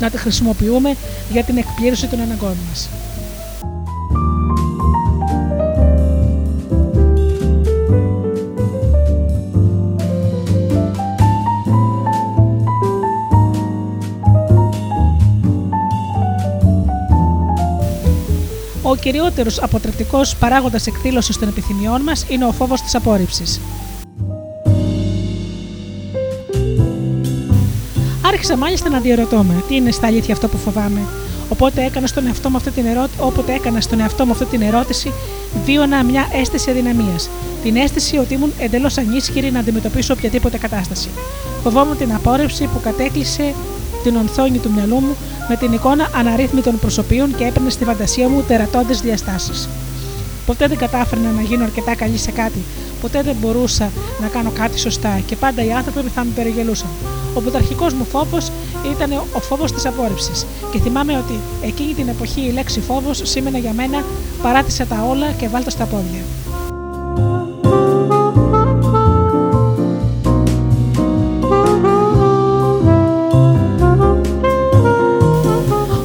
να τη χρησιμοποιούμε για την εκπλήρωση των αναγκών μας. Ο κυριότερος αποτρεπτικός παράγοντας εκδήλωσης των επιθυμιών μας είναι ο φόβος της απόρριψης. Άρχισα μάλιστα να διαρωτώ με τι είναι στα αλήθεια αυτό που φοβάμαι. Οπότε έκανα στον εαυτό μου αυτή την ερώτηση, όποτε έκανα στον εαυτό μου αυτή την ερώτηση, βίωνα μια αίσθηση αδυναμίας. Την αίσθηση ότι ήμουν εντελώς ανίσχυρη να αντιμετωπίσω οποιαδήποτε κατάσταση. Φοβόμουν την απόρριψη που κατέκλυσε την ονθόνη του μυαλού μου με την εικόνα αναρρύθμιτων προσωπείων και έπαιρνε στη φαντασία μου τερατώδε διαστάσεις. Ποτέ δεν κατάφερνα να γίνω αρκετά καλή σε κάτι. Ποτέ δεν μπορούσα να κάνω κάτι σωστά και πάντα οι άνθρωποι θα με περιγελούσαν. Ο πρωταρχικός μου φόβος ήταν ο φόβος της απόρριψης. Και θυμάμαι ότι εκείνη την εποχή η λέξη φόβος σήμαινε για μένα παράτησε τα όλα και βάλ' το στα πόδια.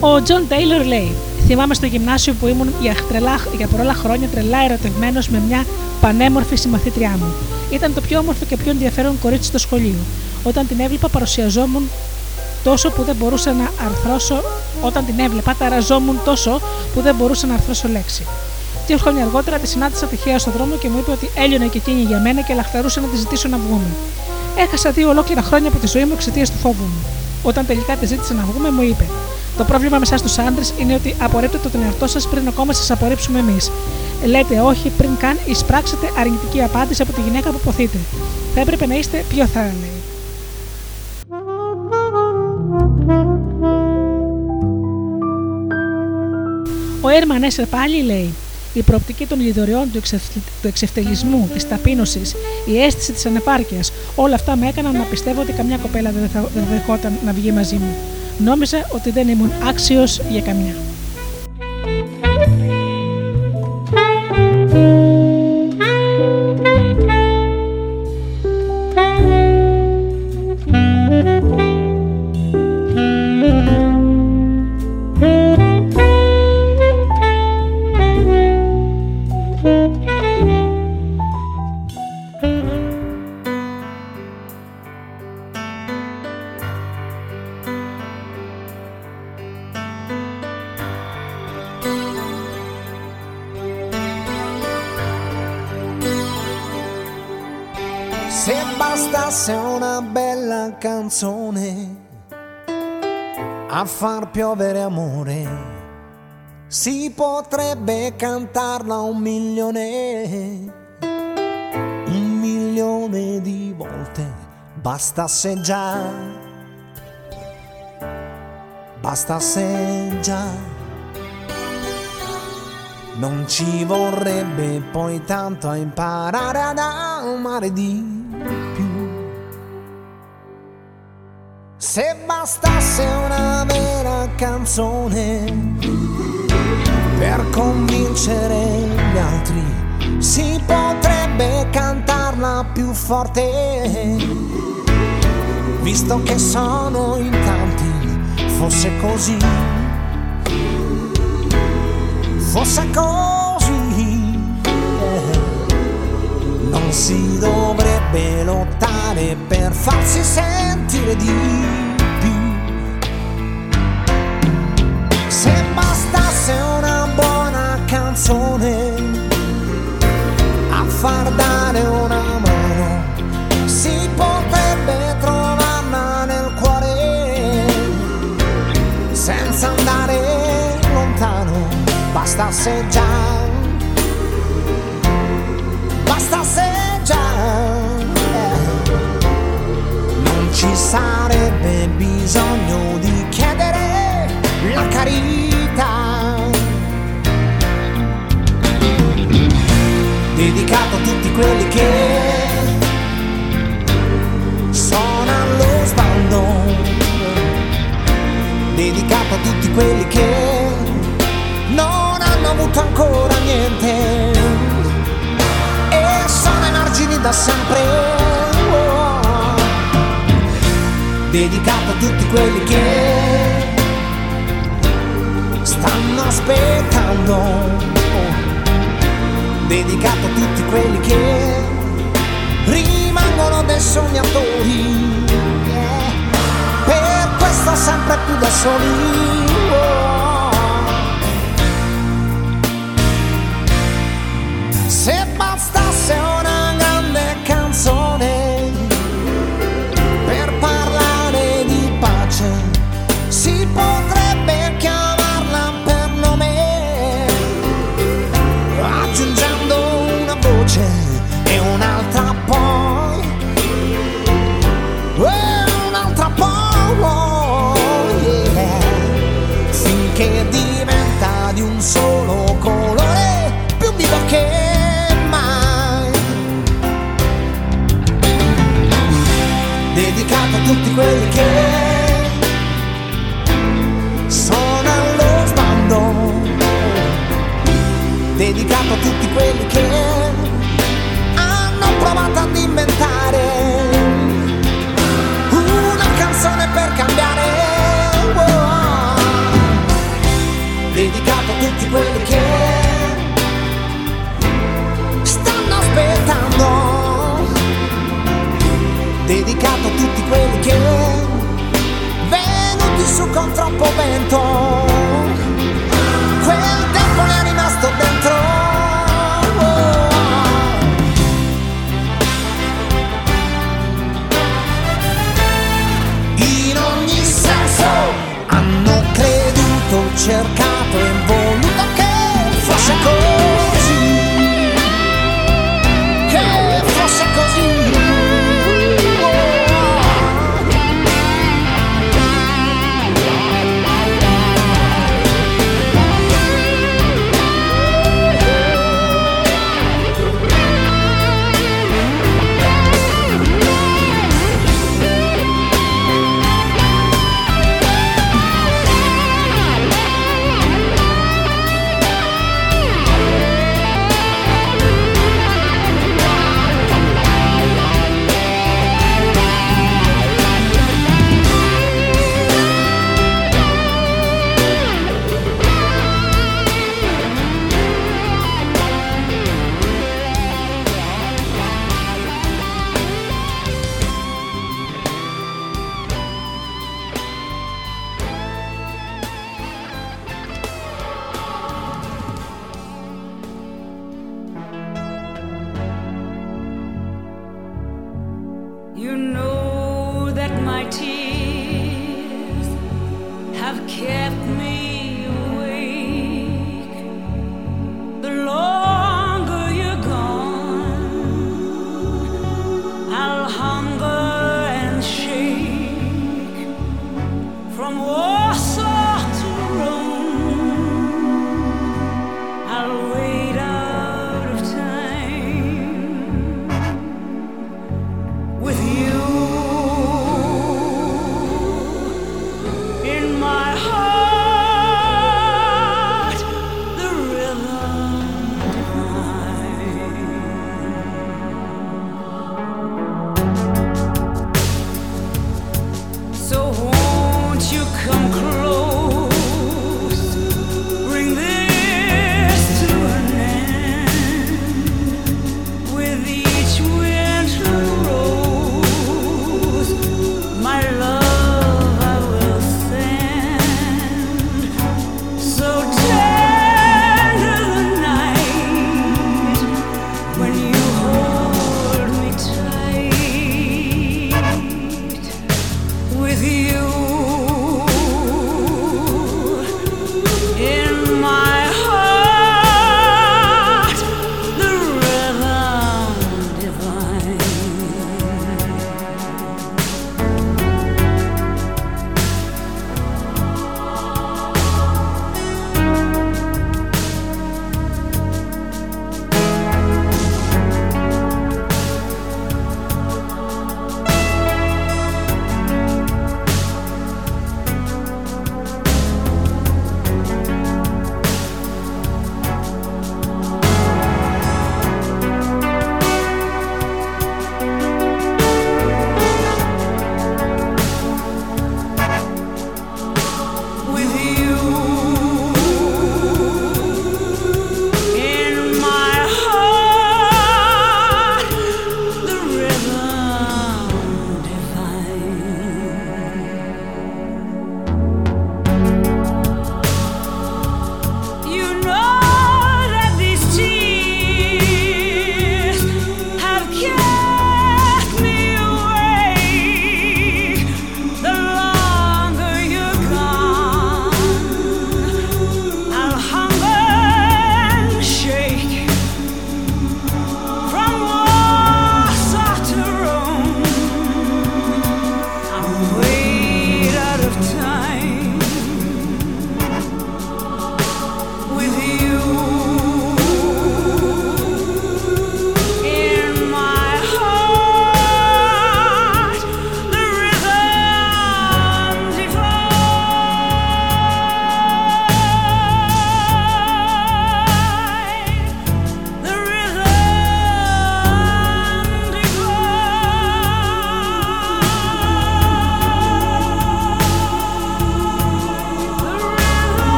Ο Τζον Τέιλορ λέει: Θυμάμαι στο γυμνάσιο που ήμουν για, τρελά, για πολλά χρόνια τρελά ερωτευμένος με μια πανέμορφη συμμαθήτριά μου. Ήταν το πιο όμορφο και πιο ενδιαφέρον κορίτσι στο σχολείο. Όταν την έβλεπα, παρουσιαζόμουν τόσο που δεν μπορούσα να αρθρώσω. Όταν την έβλεπα, ταραζόμουν τόσο που δεν μπορούσα να αρθρώσω λέξη. Δύο χρόνια αργότερα τη συνάντησα τυχαία στον δρόμο και μου είπε ότι έλειωνε και εκείνη για μένα και λαχταρούσε να τη ζητήσω να βγούμε. Έχασα δύο ολόκληρα χρόνια από τη ζωή μου εξαιτίας του φόβου μου. Όταν τελικά τη ζήτησε να βγούμε, μου είπε: Το πρόβλημα με εσάς τους άντρες είναι ότι απορρίπτετε τον εαυτό σας πριν ακόμα σας απορρίψουμε εμείς. Λέτε όχι πριν καν εισπράξετε αρνητική απάντηση από τη γυναίκα που ποθείτε. Θα έπρεπε να είστε πιο θάραλοι. Ο Έρμαν Έσερ πάλι λέει: Η προοπτική των λιδωριών του, του εξευτελισμού, της ταπείνωσης, η αίσθηση της ανεπάρκειας, όλα αυτά με έκαναν να πιστεύω ότι καμιά κοπέλα δεν θα δεχόταν να βγει μαζί μου. Νόμιζα ότι δεν ήμουν άξιος για καμιά. Far piovere amore. Si potrebbe cantarla un milione, un milione di volte, bastasse già, bastasse già. Non ci vorrebbe poi tanto a imparare ad amare di Se bastasse una vera canzone per convincere gli altri, si potrebbe cantarla più forte. Visto che sono in tanti, fosse così, fosse così. Non si dovrebbe lottare per farsi sentire di canzone a far dare una mano si potrebbe trovarla nel cuore senza andare lontano. Bastasse già bastasse già non ci sarebbe bisogno di la carità. Dedicato a tutti quelli che sono allo sbando, dedicato a tutti quelli che non hanno avuto ancora niente. E sono ai margini da sempre. Dedicato a tutti quelli che stanno aspettando. Dedicato a tutti quelli che rimangono dei sognatori, per questo sempre più da soli. Tutti quelli che sono allo sbando, dedicato a tutti quelli che tutti quelli che venuti su con troppo vento. Quel tempo ne è rimasto dentro. In ogni senso hanno creduto cercato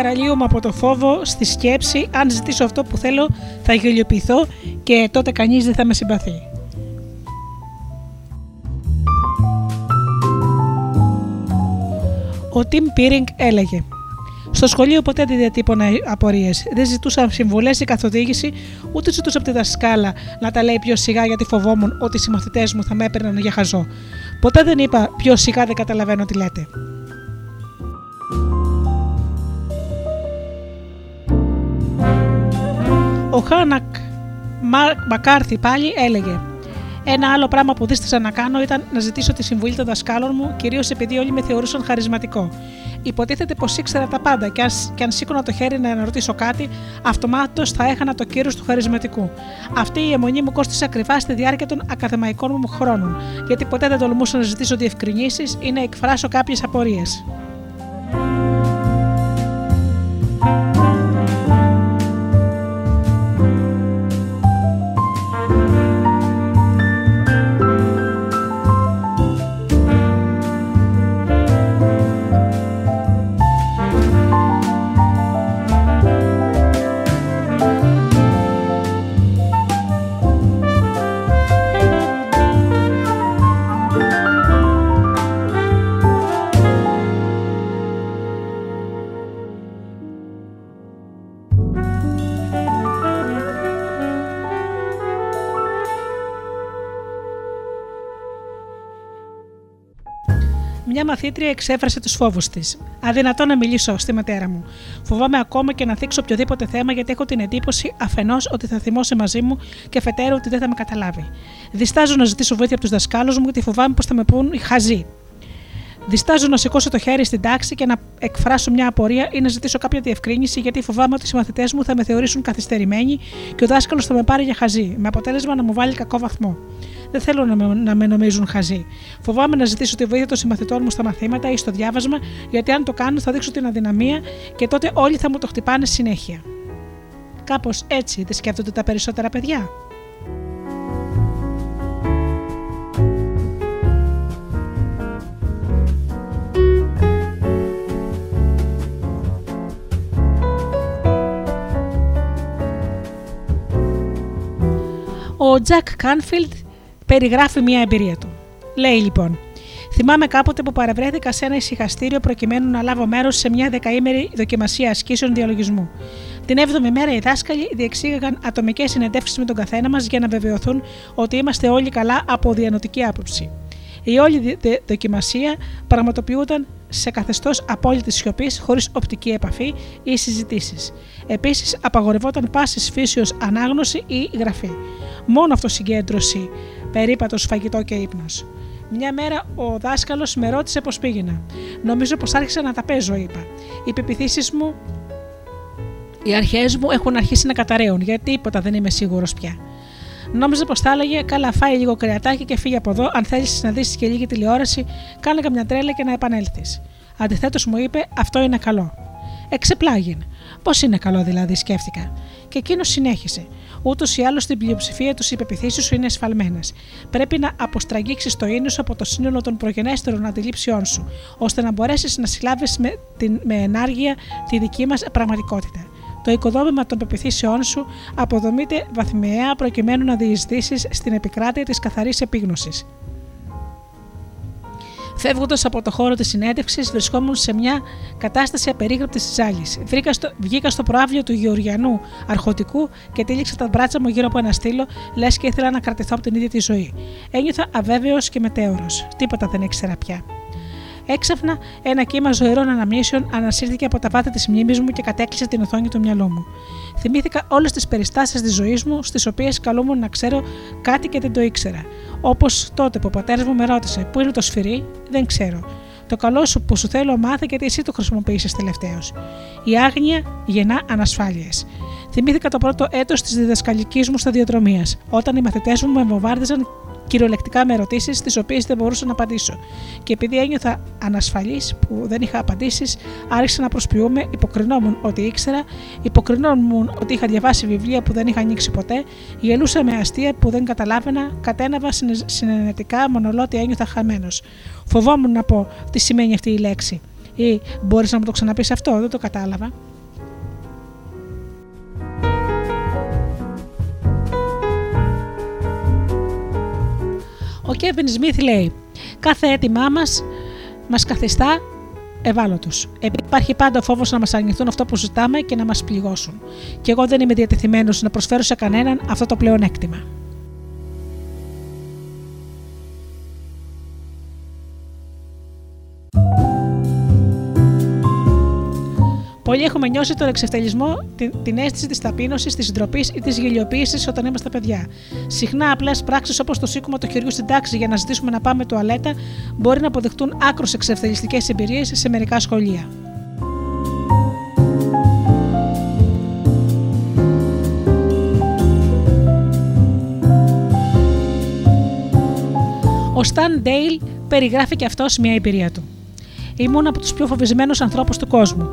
Πολύ παραλύομαι από το φόβο στη σκέψη αν ζητήσω αυτό που θέλω θα γελιοποιηθώ και τότε κανείς δεν θα με συμπαθεί. Ο Τιμ Πίρινγκ έλεγε στο σχολείο ποτέ δεν διατύπωνα απορίες. Δεν ζητούσα συμβουλές ή καθοδήγηση, ούτε ζητούσα από τη δασκάλα να τα λέει πιο σιγά γιατί φοβόμουν ότι οι συμμαθητές μου θα με έπαιρναν για χαζό. Ποτέ δεν είπα πιο σιγά δεν καταλαβαίνω τι λέτε. Χάνακ Μακάρθι πάλι έλεγε ένα άλλο πράγμα που δίστασα να κάνω ήταν να ζητήσω τη συμβουλή των δασκάλων μου, κυρίως επειδή όλοι με θεωρούσαν χαρισματικό. Υποτίθεται πως ήξερα τα πάντα και αν, και αν σήκωνα το χέρι να ρωτήσω κάτι, αυτομάτως θα έχανα το κύριο του χαρισματικού. Αυτή η αιμονή μου κόστησε ακριβά στη διάρκεια των ακαδημαϊκών μου χρόνων, γιατί ποτέ δεν τολμούσα να ζητήσω διευκρινήσεις ή να εκφράσω κάποιες απορίες. Μαθήτρια εξέφρασε τους φόβους της. Αδυνατό να μιλήσω στη μητέρα μου. Φοβάμαι ακόμα και να θίξω οποιοδήποτε θέμα γιατί έχω την εντύπωση αφενός ότι θα θυμώσει μαζί μου και αφετέρου ότι δεν θα με καταλάβει. Διστάζω να ζητήσω βοήθεια από τους δασκάλους μου γιατί φοβάμαι πως θα με πούν χαζή. Διστάζω να σηκώσω το χέρι στην τάξη και να εκφράσω μια απορία ή να ζητήσω κάποια διευκρίνηση γιατί φοβάμαι ότι οι μαθητέ μου θα με θεωρήσουν καθυστερημένοι και ο δάσκαλος θα με πάρει για χαζή, με αποτέλεσμα να μου βάλει κακό βαθμό. Δεν θέλω να με, να με νομίζουν χαζή. Φοβάμαι να ζητήσω τη βοήθεια των συμμαθητών μου στα μαθήματα ή στο διάβασμα, γιατί αν το κάνω θα δείξω την αδυναμία και τότε όλοι θα μου το χτυπάνε συνέχεια. Κάπως έτσι δεν σκέφτονται τα περισσότερα παιδιά. Ο Τζακ Κάνφιλντ περιγράφει μια εμπειρία του. Λέει λοιπόν: Θυμάμαι κάποτε που παρευρέθηκα σε ένα ησυχαστήριο προκειμένου να λάβω μέρος σε μια δεκαήμερη δοκιμασία ασκήσεων διαλογισμού. Την 7η μέρα οι δάσκαλοι διεξήγαγαν ατομικές συνεντεύξεις με τον καθένα μας για να βεβαιωθούν ότι είμαστε όλοι καλά από διανοτική άποψη. Η όλη δοκιμασία πραγματοποιούταν σε καθεστώς απόλυτης σιωπής, χωρίς οπτική επαφή ή συζητήσεις. Επίσης, απαγορευόταν πάσης φύσεως ανάγνωση ή γραφή. Μόνο αυτοσυγκέντρωση περίπατος, φαγητό και ύπνος. Μια μέρα ο δάσκαλος με ρώτησε πώς πήγαινα. Νομίζω πως άρχισα να τα παίζω, είπα. Οι πεπιθήσεις μου, οι αρχές μου έχουν αρχίσει να καταραίουν, γιατί τίποτα δεν είμαι σίγουρος πια. Νόμιζα πως θα έλεγε: Καλά, φάει λίγο κρεατάκι και φύγει από εδώ. Αν θέλεις να δεις και λίγη τηλεόραση, κάνε καμιά τρέλα και να επανέλθεις. Αντιθέτως μου είπε: Αυτό είναι καλό. Εξεπλάγει. Πώς είναι καλό δηλαδή, σκέφτηκα. Και εκείνος συνέχισε. Ούτως ή άλλως στην πλειοψηφία τους οι πεπιθήσεις σου είναι εσφαλμένες. Πρέπει να αποστραγγίξεις το ίνος από το σύνολο των προγενέστερων αντιλήψεών σου, ώστε να μπορέσεις να συλλάβεις με, με ενάργεια τη δική μας πραγματικότητα. Το οικοδόμημα των πεπιθήσεών σου αποδομείται βαθμιαία προκειμένου να διεισδύσεις στην επικράτεια της καθαρής επίγνωσης. Φεύγοντας από το χώρο της συνέντευξης, βρισκόμουν σε μια κατάσταση απερίγραπτης ζάλης. Βγήκα στο προάβλιο του Γεωργιανού αρχοντικού και τύλιξα τα μπράτσα μου γύρω από ένα στήλο, λες και ήθελα να κρατηθώ από την ίδια τη ζωή. Ένιωθα αβέβαιος και μετέωρος. Τίποτα δεν ήξερα πια. Έξαφνα, ένα κύμα ζωηρών αναμνήσεων ανασύρθηκε από τα βάθη της μνήμης μου και κατέκλυσε την οθόνη του μυαλού μου. Θυμήθηκα όλες τις περιστάσεις της ζωής μου, στις οποίες καλούμουν να ξέρω κάτι και δεν το ήξερα. Όπως τότε που ο πατέρας μου με ρώτησε Πού είναι το σφυρί, δεν ξέρω. Το καλό σου που σου θέλω μάθε γιατί εσύ το χρησιμοποίησε τελευταίο. Η άγνοια γεννά ανασφάλειες. Θυμήθηκα το πρώτο έτος της διδασκαλικής μου σταδιοδρομίας, όταν οι μαθητές μου με βομβάρδιζαν κυριολεκτικά με ερωτήσεις, τις οποίες δεν μπορούσα να απαντήσω. Και επειδή ένιωθα ανασφαλής που δεν είχα απαντήσεις, άρχισα να προσποιούμε, υποκρινόμουν ότι ήξερα, υποκρινόμουν ότι είχα διαβάσει βιβλία που δεν είχα ανοίξει ποτέ, γελούσα με αστεία που δεν καταλάβαινα, κατέναβα συνενετικά μονολότι ένιωθα χαμένος. Φοβόμουν να πω τι σημαίνει αυτή η λέξη. Ή μπορείς να μου το ξαναπείς αυτό, δεν το κατάλαβα. Ο Κέβιν Σμιθ λέει: Κάθε αίτημά μας μας καθιστά ευάλωτου. Υπάρχει πάντα ο φόβος να μας αρνηθούν αυτό που ζητάμε και να μας πληγώσουν. Και εγώ δεν είμαι διατεθειμένος να προσφέρω σε κανέναν αυτό το πλεονέκτημα. Πολλοί έχουμε νιώσει τον εξευτελισμό, την, την αίσθηση της ταπείνωσης, της ντροπής ή της γελιοποίησης όταν είμαστε παιδιά. Συχνά απλές πράξεις όπως το σήκωμα του χεριού στην τάξη για να ζητήσουμε να πάμε τουαλέτα μπορεί να αποδεχτούν άκρο εξευτελιστικές εμπειρίες σε μερικά σχολεία. Ο Σταν Ντέιλ περιγράφει και αυτό μια εμπειρία του. Ήμουν από τους πιο φοβισμένους ανθρώπους του κόσμου.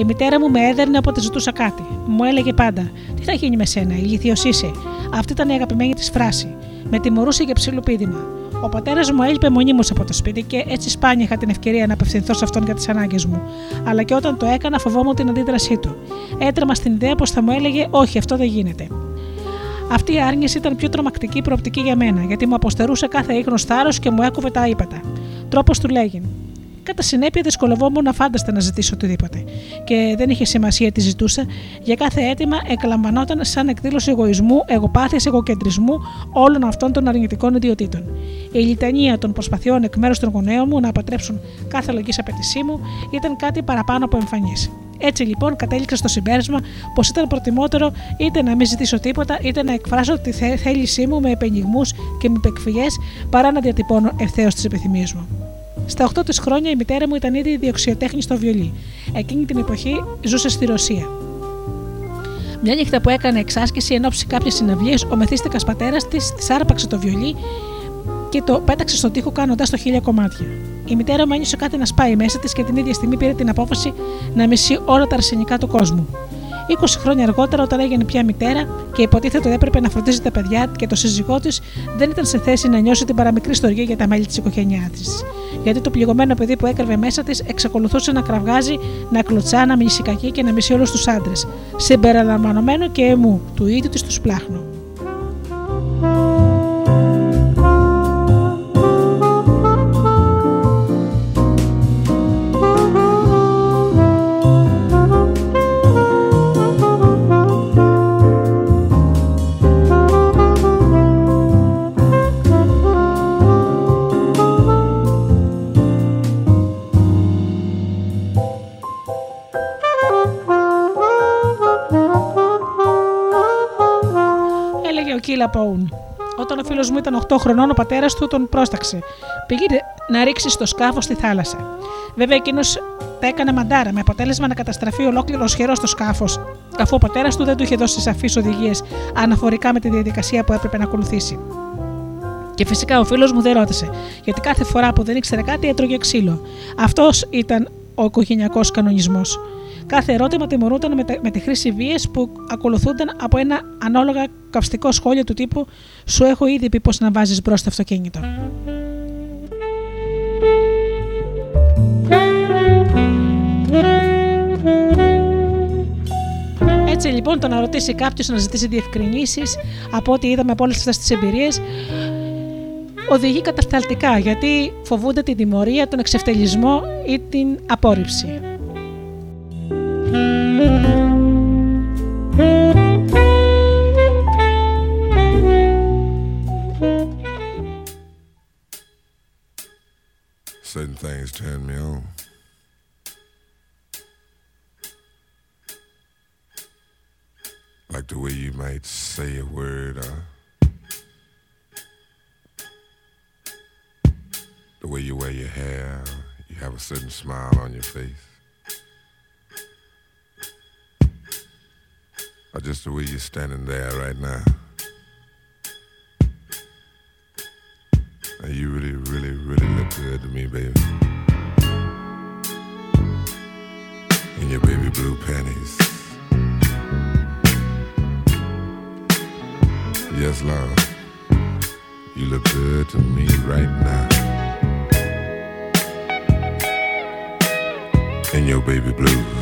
Η μητέρα μου με έδερνε όποτε ζητούσα κάτι. Μου έλεγε πάντα: Τι θα γίνει με σένα, ηλίθιος είσαι. Αυτή ήταν η αγαπημένη της φράση. Με τιμωρούσε για ψιλοπίδημα. Ο πατέρας μου έλειπε μονίμως από το σπίτι και έτσι σπάνια είχα την ευκαιρία να απευθυνθώ σε αυτόν για τις ανάγκες μου. Αλλά και όταν το έκανα, φοβόμουν την αντίδρασή του. Έτρεμα στην ιδέα πως θα μου έλεγε: Όχι, αυτό δεν γίνεται. Αυτή η άρνηση ήταν πιο τρομακτική προοπτική για μένα, γιατί μου αποστερούσε κάθε ίχνος θάρρος και μου έκοβε τα ύπατα. Τρόπος του λέγει: Κατά συνέπεια, δυσκολευόμουν να φάνταστα να ζητήσω οτιδήποτε. Και δεν είχε σημασία τι ζητούσα, για κάθε αίτημα εκλαμβανόταν σαν εκδήλωση εγωισμού, εγωπάθειας, εγωκεντρισμού όλων αυτών των αρνητικών ιδιωτήτων. Η λιτανία των προσπαθειών εκ μέρους των γονέων μου να αποτρέψουν κάθε λογική απαιτησή μου ήταν κάτι παραπάνω από εμφανής. Έτσι λοιπόν κατέληξα στο συμπέρασμα πως ήταν προτιμότερο είτε να μην ζητήσω τίποτα είτε να εκφράσω τη θέλησή μου με επενιγμούς και με υπεκφυγές παρά να διατυπώνω ευθέως τις επιθυμίες μου. Στα 8 τη χρόνια η μητέρα μου ήταν ήδη διοξιοτέχνης στο βιολί. Εκείνη την εποχή ζούσε στη Ρωσία. Μια νύχτα που έκανε εξάσκηση εν ώψη κάποιες συναυλίες, ο μεθύστηκα πατέρας της της άρπαξε το βιολί και το πέταξε στον τοίχο κάνοντας το χίλια κομμάτια. Η μητέρα μου ένιωσε κάτι να σπάει μέσα της και την ίδια στιγμή πήρε την απόφαση να μισεί όλα τα αρσενικά του κόσμου. 20 χρόνια αργότερα, όταν έγινε πια μητέρα και υποτίθεται ότι έπρεπε να φροντίζει τα παιδιά και το σύζυγό της, δεν ήταν σε θέση να νιώσει την παραμικρή στοργή για τα μέλη της οικογένειά της. Γιατί το πληγωμένο παιδί που έκραβε μέσα της εξακολουθούσε να κραυγάζει, να κλωτσά, να μισεί κακή και να μισεί όλους τους άντρες, συμπεριλαμβανομένο και εμού, του ίδιου της του σπλάχνου. Όταν ο φίλος μου ήταν 8 χρονών, ο πατέρας του τον πρόσταξε. Πήγε να ρίξει στο σκάφος στη θάλασσα. Βέβαια, εκείνος τα έκανε μαντάρα, με αποτέλεσμα να καταστραφεί ολόκληρο σχερό στο σκάφος, αφού ο πατέρας του δεν του είχε δώσει σαφείς οδηγίες αναφορικά με τη διαδικασία που έπρεπε να ακολουθήσει. Και φυσικά ο φίλος μου δεν ρώτησε, γιατί κάθε φορά που δεν ήξερε κάτι έτρωγε ξύλο. Αυτός ήταν ο οικογενειακός κανονισμός. Κάθε ερώτημα τιμωρούταν με, με τη χρήση βία που ακολουθούνταν από ένα ανάλογα καυστικό σχόλιο του τύπου Σου έχω ήδη πει πώς να βάζεις μπρος στο αυτοκίνητο. Έτσι λοιπόν το να ρωτήσει κάποιος να ζητήσει διευκρινήσεις από ό,τι είδαμε από όλες αυτές τις εμπειρίες οδηγεί κατασταλτικά γιατί φοβούνται την τιμωρία, τον εξευτελισμό ή την απόρριψη. Certain things turn me on. Like the way you might say a word or the way you wear your hair, you have a certain smile on your face. Or just the way you're standing there right now. And you really, really, really look good to me, baby. In your baby blue panties. Yes, love. You look good to me right now. In your baby blues.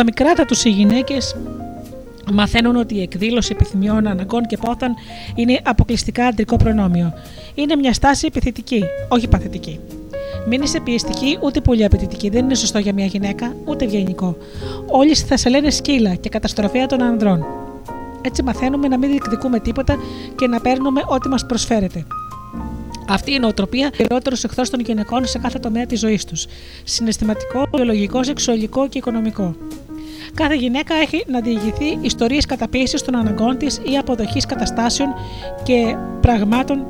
Τα μικρά τους οι γυναίκες μαθαίνουν ότι η εκδήλωση επιθυμιών, αναγκών και πόθαν είναι αποκλειστικά αντρικό προνόμιο. Είναι μια στάση επιθετική, όχι παθητική. Μην είσαι πιεστική ούτε πολύ απαιτητική. Δεν είναι σωστό για μια γυναίκα, ούτε ευγενικό. Όλοι θα σε λένε σκύλα και καταστροφέα των ανδρών. Έτσι μαθαίνουμε να μην διεκδικούμε τίποτα και να παίρνουμε ό,τι μας προσφέρεται. Αυτή η νοοτροπία χειρότερος εχθρός των γυναικών σε κάθε τομέα της ζωής τους. Συναισθηματικό, βιολογικό, σεξουαλικό και οικονομικό. Κάθε γυναίκα έχει να διηγηθεί ιστορίες καταπίεσης των αναγκών της ή αποδοχής καταστάσεων και πραγμάτων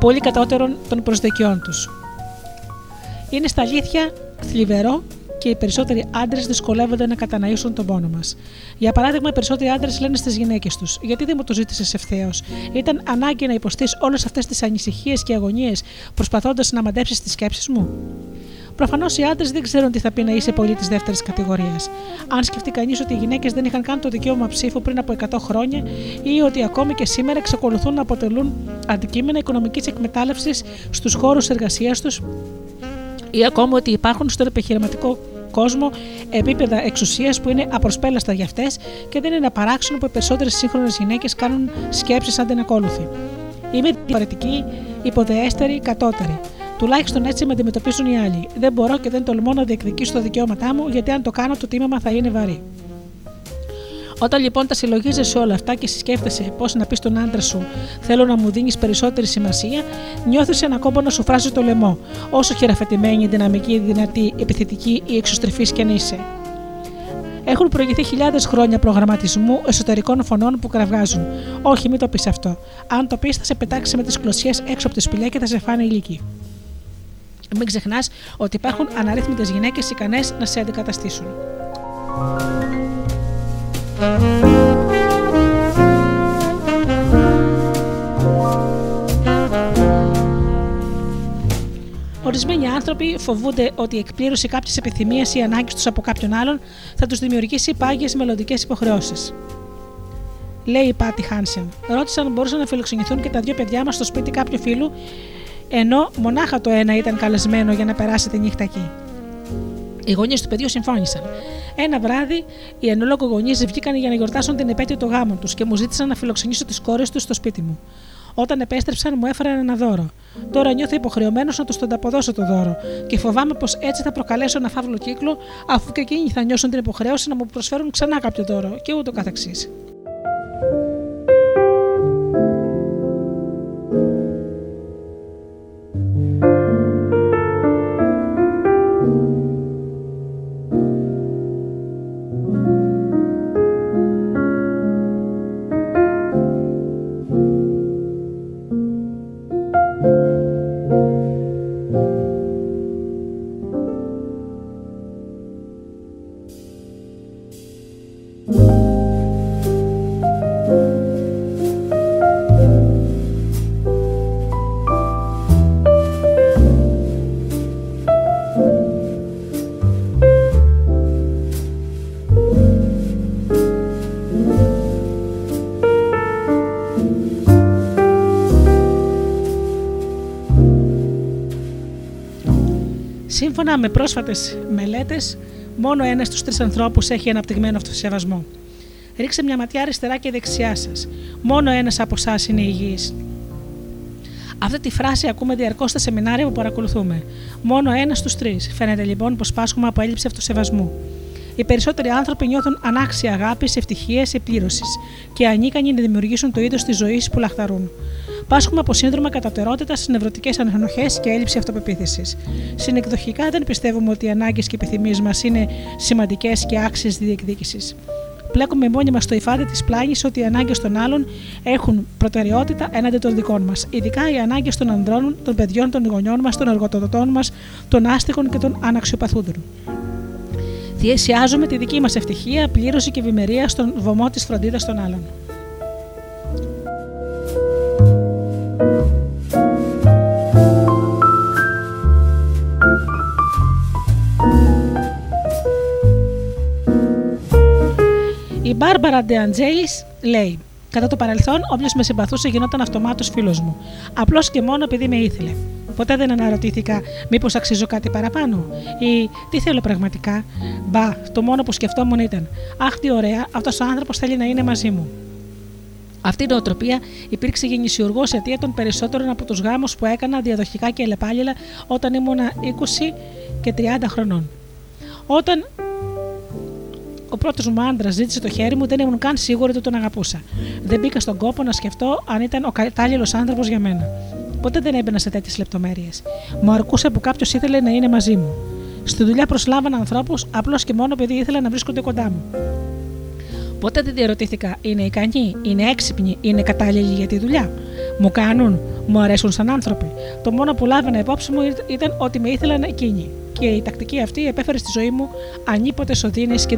πολύ κατώτερων των προσδοκιών τους. Είναι στα αλήθεια θλιβερό και οι περισσότεροι άντρες δυσκολεύονται να καταναήσουν τον πόνο μας. Για παράδειγμα, οι περισσότεροι άντρες λένε στις γυναίκες τους: Γιατί δεν μου το ζήτησες ευθέως; Ήταν ανάγκη να υποστείς όλες αυτές τις ανησυχίες και αγωνίες προσπαθώντας να μαντέψεις τις σκέψεις μου; Προφανώς οι άντρες δεν ξέρουν τι θα πει να είσαι πολίτη δεύτερης κατηγορίας. Αν σκεφτεί κανείς ότι οι γυναίκες δεν είχαν καν το δικαίωμα ψήφου πριν από 100 χρόνια ή ότι ακόμη και σήμερα εξακολουθούν να αποτελούν αντικείμενα οικονομικής εκμετάλλευσης στους χώρους εργασίας τους ή ακόμα ότι υπάρχουν στον επιχειρηματικό κόσμο επίπεδα εξουσίας που είναι απροσπέλαστα για αυτές και δεν είναι παράξενο που οι περισσότερες σύγχρονες γυναίκες κάνουν σκέψεις αντινακόλουθοι. Είμαι διαφορετική, υποδεέστερη, κατώτερη. Τουλάχιστον έτσι με αντιμετωπίζουν οι άλλοι. Δεν μπορώ και δεν τολμώ να διεκδικήσω τα δικαιώματά μου, γιατί αν το κάνω, το τίμημα θα είναι βαρύ. Όταν λοιπόν τα συλλογίζεσαι όλα αυτά και σκέφτεσαι πώς να πεις στον άντρα σου, Θέλω να μου δίνεις περισσότερη σημασία, νιώθεις ένα κόμπο να σου φράζει το λαιμό, όσο χειραφετημένη, δυναμική, δυνατή, επιθετική ή εξωστρεφής κι αν είσαι. Έχουν προηγηθεί χιλιάδες χρόνια προγραμματισμού εσωτερικών φωνών που κραυγάζουν. Όχι, μην το πεις αυτό. Αν το πεις, θα σε πετάξει με τις κλωσιές έξω από τη σπηλιά και θα σε φάνε ηλίκη. Μην ξεχνάς ότι υπάρχουν αναρρύθμιτες γυναίκες ικανές να σε αντικαταστήσουν. Ορισμένοι άνθρωποι φοβούνται ότι η εκπλήρωση κάποια επιθυμίας ή ανάγκης τους από κάποιον άλλον θα τους δημιουργήσει πάγιες μελλοντικές υποχρεώσεις. Λέει η Πάτη Χάνσεν. Ρώτησαν αν μπορούσαν να φιλοξενηθούν και τα δύο παιδιά μας στο σπίτι κάποιου φίλου, ενώ μονάχα το ένα ήταν καλεσμένο για να περάσει τη νύχτα εκεί. Οι γονείς του παιδιού συμφώνησαν. Ένα βράδυ, οι εν λόγω γονείς βγήκαν για να γιορτάσουν την επέτειο των γάμων τους και μου ζήτησαν να φιλοξενήσω τις κόρες τους στο σπίτι μου. Όταν επέστρεψαν, μου έφεραν ένα δώρο. Τώρα νιώθω υποχρεωμένος να τους το ανταποδώσω το δώρο και φοβάμαι πως έτσι θα προκαλέσω ένα φαύλο κύκλο, αφού και εκείνοι θα νιώσουν την υποχρέωση να μου προσφέρουν ξανά κάποιο δώρο και ούτω καθεξής. Σύμφωνα με πρόσφατες μελέτες, μόνο ένας στους τρεις ανθρώπους έχει αναπτυγμένο αυτοσεβασμό. Ρίξε μια ματιά αριστερά και δεξιά σας. Μόνο ένας από εσάς είναι υγιής. Αυτή τη φράση ακούμε διαρκώς στα σεμινάρια που παρακολουθούμε. Μόνο ένας στους τρεις. Φαίνεται λοιπόν πως πάσχουμε από έλλειψη αυτοσεβασμού. Οι περισσότεροι άνθρωποι νιώθουν ανάξια αγάπης, ευτυχίας, επλήρωσης και ανίκανοι να δημιουργήσουν το είδος της ζωής που λαχταρούν. Πάσχουμε από σύνδρομα κατατερότητας, νευρωτικές ανενοχέ και έλλειψη αυτοπεποίθησης. Συνεκδοχικά δεν πιστεύουμε ότι οι ανάγκες και επιθυμίες μας είναι σημαντικές και άξιες διεκδίκησης. Πλέκουμε μόνοι μα στο υφάδι της πλάγης ότι οι ανάγκες των άλλων έχουν προτεραιότητα έναντι των δικών μας. Ειδικά οι ανάγκες των ανδρών, των παιδιών, των γονιών μας, των εργοτοδοτών μας, των άστιγων και των αναξιοπαθούντων. Θυσιάζουμε τη δική μας ευτυχία, πλήρωση και ευημερία στον βωμό της φροντίδας των άλλων. Η Μπάρμπαρα Ντεαντζέλη λέει: Κατά το παρελθόν, όποιος με συμπαθούσε γινόταν αυτομάτως φίλος μου. Απλώς και μόνο επειδή με ήθελε. Ποτέ δεν αναρωτήθηκα μήπως αξίζω κάτι παραπάνω ή τι θέλω πραγματικά; Μπα, το μόνο που σκεφτόμουν ήταν Αχ, τι ωραία, αυτός ο άνθρωπος θέλει να είναι μαζί μου. Αυτή η νοοτροπία υπήρξε γεννησιουργός αιτία των περισσότερων από τους γάμους που έκανα διαδοχικά και ελεπάλληλα όταν ήμουνα 20 και 30 χρονών. Όταν ο πρώτος μου άντρας ζήτησε το χέρι μου, δεν ήμουν καν σίγουρη ότι τον αγαπούσα. Δεν μπήκα στον κόπο να σκεφτώ αν ήταν ο κατάλληλος άνθρωπος για μένα. Ποτέ δεν έμπαινα σε τέτοιες λεπτομέρειες. Μου αρκούσε που κάποιος ήθελε να είναι μαζί μου. Στη δουλειά προσλάβανα ανθρώπους απλώς και μόνο επειδή ήθελα να βρίσκονται κοντά μου. Ποτέ δεν διαρωτήθηκα, είναι ικανοί, είναι έξυπνοι, είναι κατάλληλοι για τη δουλειά; Μου κάνουν, μου αρέσουν σαν άνθρωποι. Το μόνο που λάβαινα υπόψη μου ήταν ότι με ήθελαν εκείνοι. Και η τακτική αυτή επέφερε στη ζωή μου ανίποτε οδύνε και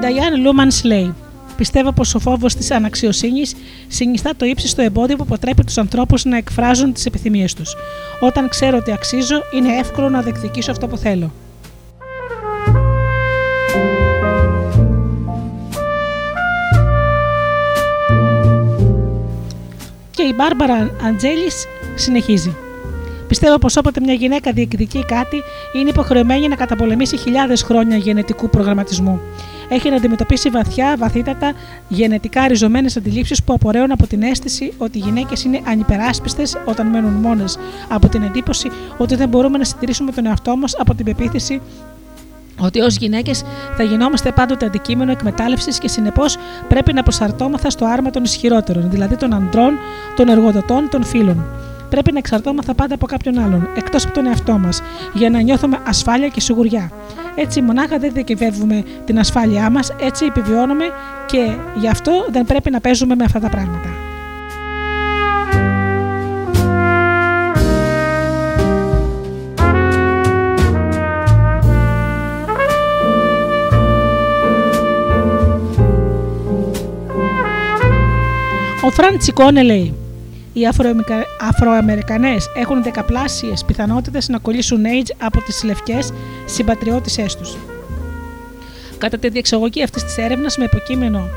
δυστυχίε. Λούμαν λέει: Πιστεύω πως ο φόβος της αναξιοσύνης συνιστά το ύψιστο εμπόδιο που αποτρέπει τους ανθρώπους να εκφράζουν τις επιθυμίες τους. Όταν ξέρω ότι αξίζω, είναι εύκολο να διεκδικήσω αυτό που θέλω. Και η Μπάρμπαρα Αντζέλης συνεχίζει. Πιστεύω πως όποτε μια γυναίκα διεκδικεί κάτι, είναι υποχρεωμένη να καταπολεμήσει χιλιάδες χρόνια γενετικού προγραμματισμού έχει να αντιμετωπίσει βαθιά, βαθύτατα, γενετικά ριζωμένες αντιλήψεις που απορρέουν από την αίσθηση ότι οι γυναίκες είναι ανυπεράσπιστες όταν μένουν μόνες, από την εντύπωση ότι δεν μπορούμε να συντηρήσουμε τον εαυτό μας, από την πεποίθηση ότι ως γυναίκες θα γινόμαστε πάντοτε αντικείμενο εκμετάλλευσης και συνεπώς πρέπει να προσαρτώμαθα στο άρμα των ισχυρότερων, δηλαδή των ανδρών, των εργοδοτών, των φίλων. Πρέπει να εξαρτώμαθα πάντα από κάποιον άλλον, εκτός από τον εαυτό μας, για να νιώθουμε ασφάλεια και σιγουριά. Έτσι μονάχα δεν διακυβεύουμε την ασφάλειά μας, έτσι επιβιώνουμε και γι' αυτό δεν πρέπει να παίζουμε με αυτά τα πράγματα. Ο Φραντς Τσικόνε λέει οι Αφροαμερικανές έχουν δεκαπλάσιες πιθανότητες να κολλήσουν AIDS από τις λευκές συμπατριώτησές τους. Κατά τη διεξαγωγή αυτής της έρευνας με υποκείμενο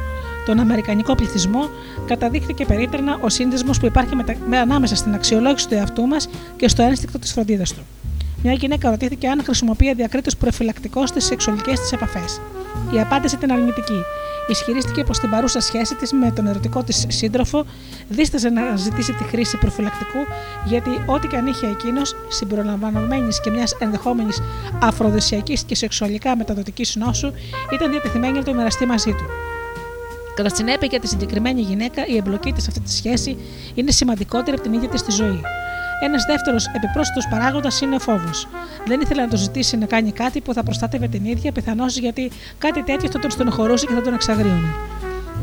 τον Αμερικανικό πληθυσμό, καταδείχθηκε περίτρανα ο σύνδεσμος που υπάρχει ανάμεσα στην αξιολόγηση του εαυτού μας και στο ένστικτο της φροντίδας του. Μια γυναίκα ρωτήθηκε αν χρησιμοποιεί διακρίτως προφυλακτικό στις σεξουαλικές της επαφές. Η απάντηση ήταν αρνητική ισχυρίστηκε πως στην παρούσα σχέση της με τον ερωτικό της σύντροφο δίσταζε να ζητήσει τη χρήση προφυλακτικού, γιατί ό,τι και αν είχε εκείνος, συμπεριλαμβανομένης και μιας ενδεχόμενης αφροδεσιακή και σεξουαλικά μεταδοτικής νόσου, ήταν διατεθειμένη να το μοιραστεί μαζί του. Κατά συνέπεια για τη συγκεκριμένη γυναίκα, η εμπλοκή της σε αυτή τη σχέση είναι σημαντικότερη από την ίδια της τη ζωή. Ένας δεύτερος επιπρόσθετος παράγοντας είναι ο φόβος. Δεν ήθελε να το ζητήσει να κάνει κάτι που θα προστάτευε την ίδια, πιθανώς γιατί κάτι τέτοιο θα τον στενοχωρούσε και θα τον εξαγρίωνε.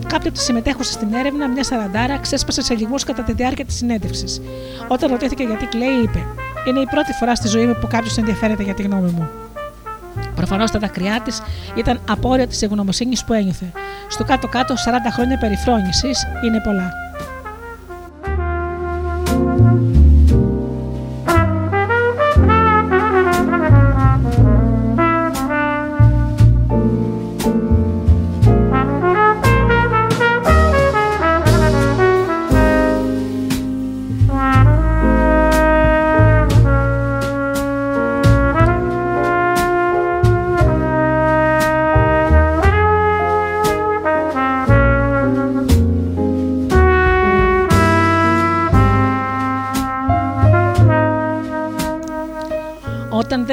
Κάποια από τι συμμετέχουσε στην έρευνα, μια σαραντάρα, ξέσπασε σε λιγμούς κατά τη διάρκεια της συνέντευξης. Όταν ρωτήθηκε γιατί κλαίει, είπε: Είναι η πρώτη φορά στη ζωή μου που κάποιος ενδιαφέρεται για τη γνώμη μου. Προφανώς τα δάκρυά της ήταν απόρρια της ευγνωμοσύνης που ένιωθε. Στο κάτω-κάτω, 40 χρόνια περιφρόνησης είναι πολλά.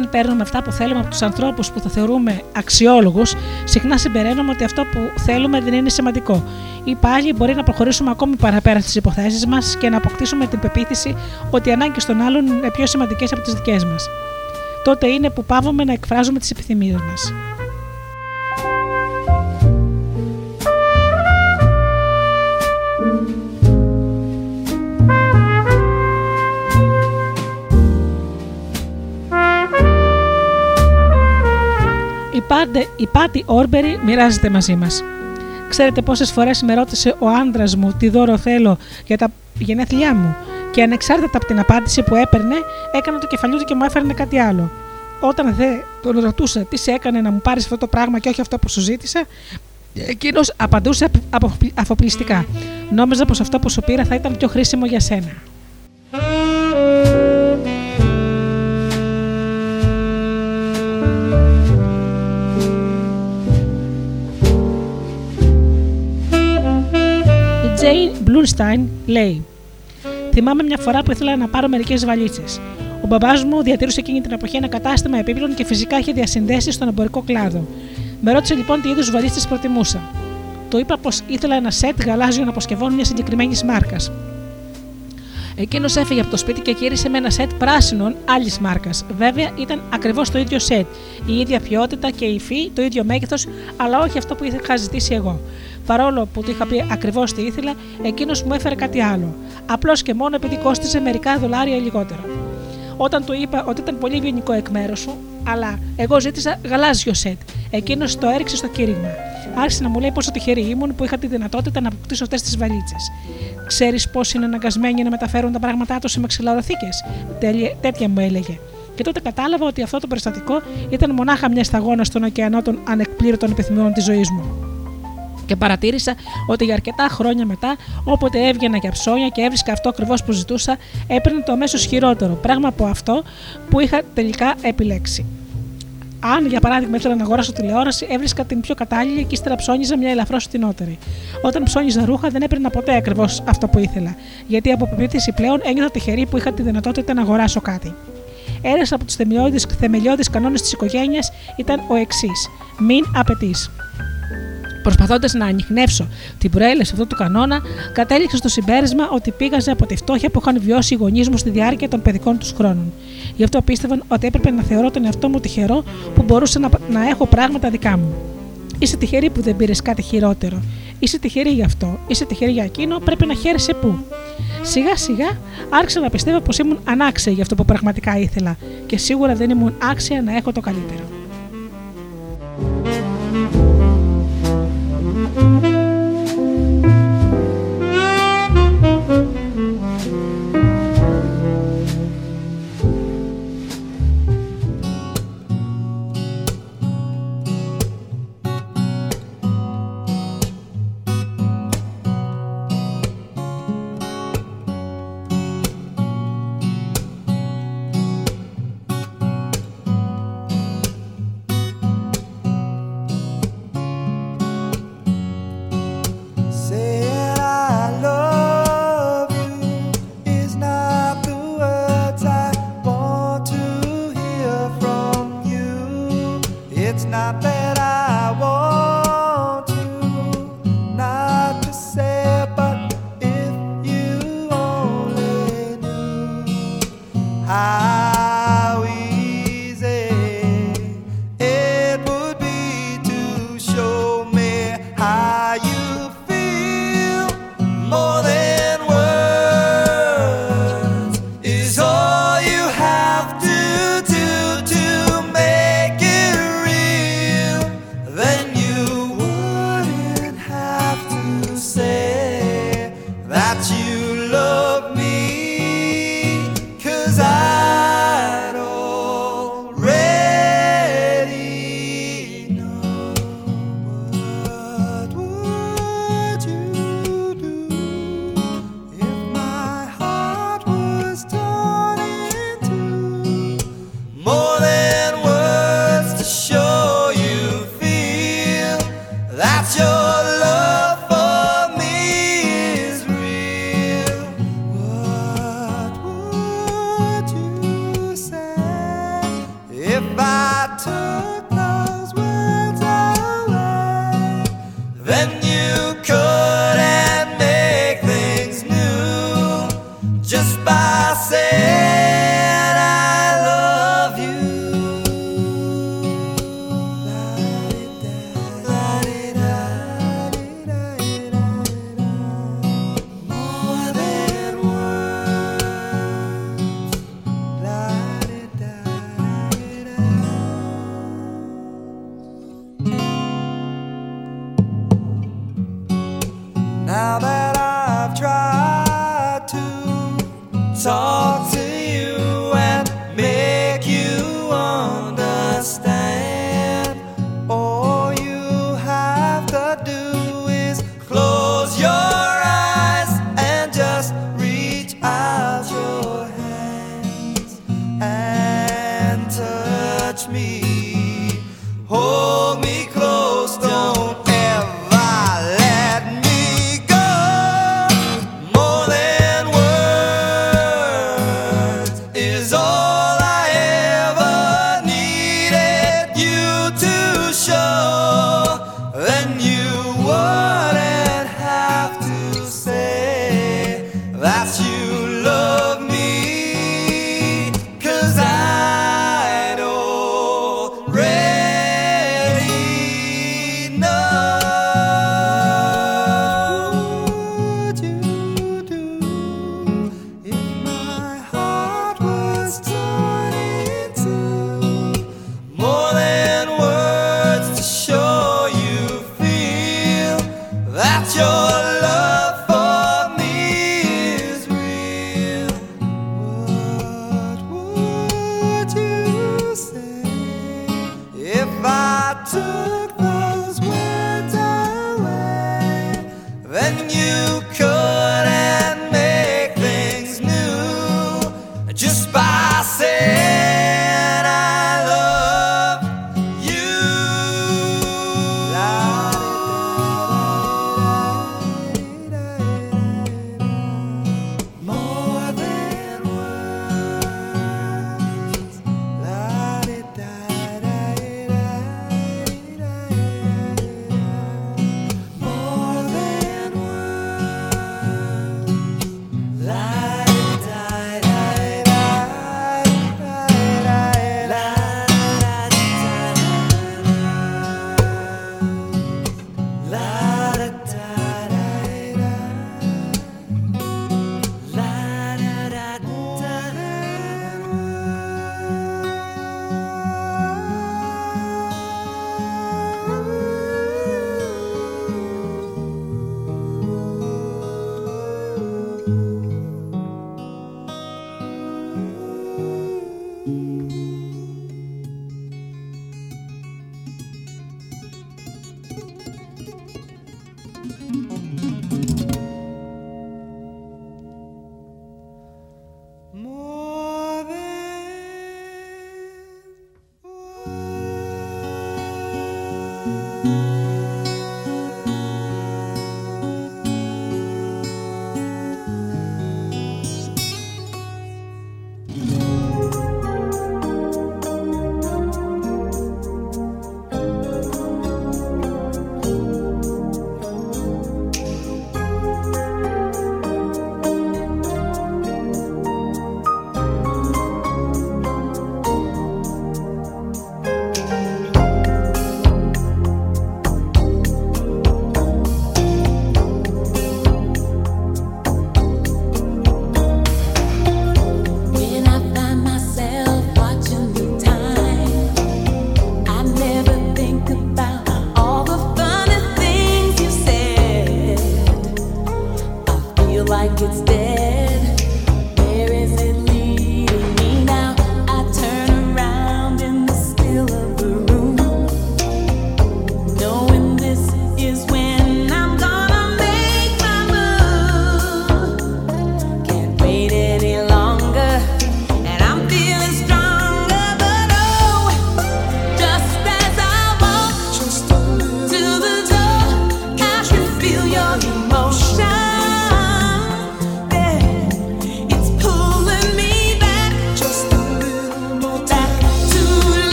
Δεν παίρνουμε αυτά που θέλουμε από τους ανθρώπους που θα θεωρούμε αξιόλογους, συχνά συμπεραίνουμε ότι αυτό που θέλουμε δεν είναι σημαντικό. Ή πάλι μπορεί να προχωρήσουμε ακόμη παραπέρα στις υποθέσεις μας και να αποκτήσουμε την πεποίθηση ότι οι ανάγκες των άλλων είναι πιο σημαντικές από τις δικές μας. τότε είναι που πάβουμε να εκφράζουμε τις επιθυμίες μας. Η, Πάντε, η Πάτη Όρμπερι μοιράζεται μαζί μας. Ξέρετε πόσες φορές με ρώτησε ο άντρας μου τι δώρο θέλω για τα γενέθλιά μου, και ανεξάρτητα από την απάντηση που έπαιρνε, έκανε το κεφαλιού του και μου έφερνε κάτι άλλο. Όταν δε τον ρωτούσα τι σε έκανε να μου πάρεις αυτό το πράγμα και όχι αυτό που σου ζήτησα, εκείνος απαντούσε αφοπλιστικά. Νόμιζα πως αυτό που σου πήρα θα ήταν πιο χρήσιμο για σένα. Τζέιν Μπλουνστάιν λέει: Θυμάμαι μια φορά που ήθελα να πάρω μερικές βαλίτσες. Ο μπαμπάς μου διατηρούσε εκείνη την εποχή ένα κατάστημα επίπλων και φυσικά είχε διασυνδέσει στον εμπορικό κλάδο. Με ρώτησε λοιπόν τι είδους βαλίτσες προτιμούσα. Του είπα πως ήθελα ένα σετ γαλάζιων αποσκευών μιας συγκεκριμένης μάρκας. Εκείνος έφυγε από το σπίτι και γύρισε με ένα σετ πράσινων άλλης μάρκας. Βέβαια ήταν ακριβώς το ίδιο σετ. Η ίδια ποιότητα και υφή, το ίδιο μέγεθος, αλλά όχι αυτό που είχα ζητήσει εγώ. Παρόλο που του είχα πει ακριβώς τι ήθελα, εκείνος μου έφερε κάτι άλλο. Απλώς και μόνο επειδή κόστιζε μερικά δολάρια λιγότερο. Όταν του είπα ότι ήταν πολύ ευγενικό εκ μέρους σου, αλλά εγώ ζήτησα γαλάζιο σετ. Εκείνος το έριξε στο κήρυγμα. Άρχισε να μου λέει πόσο τυχερή ήμουν που είχα τη δυνατότητα να αποκτήσω αυτές τις βαλίτσες. Ξέρεις πώς είναι αναγκασμένοι να μεταφέρουν τα πράγματά τους σε μαξιλαροθήκες. Τέτοια μου έλεγε. Και τότε κατάλαβα ότι αυτό το περιστατικό ήταν μονάχα μια σταγόνα στον ωκεανό των ανεκπλήρωτων επιθυμιών της ζωής μου. Και παρατήρησα ότι για αρκετά χρόνια μετά, όποτε έβγαινα για ψώνια και έβρισκα αυτό ακριβώς που ζητούσα, έπαιρνε το αμέσω χειρότερο, πράγμα από αυτό που είχα τελικά επιλέξει. Αν για παράδειγμα ήθελα να αγοράσω τηλεόραση, έβρισκα την πιο κατάλληλη και ύστερα ψώνιζα μια ελαφρώς φτηνότερη. Όταν ψώνιζα ρούχα, δεν έπαιρνα ποτέ ακριβώς αυτό που ήθελα, γιατί από πεποίθηση πλέον ένιωθα τυχερή που είχα τη δυνατότητα να αγοράσω κάτι. Ένας από τους θεμελιώδεις κανόνες της οικογένειας ήταν ο εξής: Μην απαιτείς. Προσπαθώντας να ανοιχνεύσω την προέλευση αυτού του κανόνα, κατέληξα στο συμπέρασμα ότι πήγαζε από τη φτώχεια που είχαν βιώσει οι γονείς μου στη διάρκεια των παιδικών τους χρόνων. Γι' αυτό πίστευαν ότι έπρεπε να θεωρώ τον εαυτό μου τυχερό που μπορούσα να, να έχω πράγματα δικά μου. Είσαι τυχερή που δεν πήρες κάτι χειρότερο. Είσαι τυχερή γι' αυτό. Είσαι τυχερή για εκείνο. Πρέπει να χαίρεσαι πού. Σιγά σιγά άρχισα να πιστεύω πως ήμουν ανάξια για αυτό που πραγματικά ήθελα και σίγουρα δεν ήμουν άξια να έχω το καλύτερο. thank you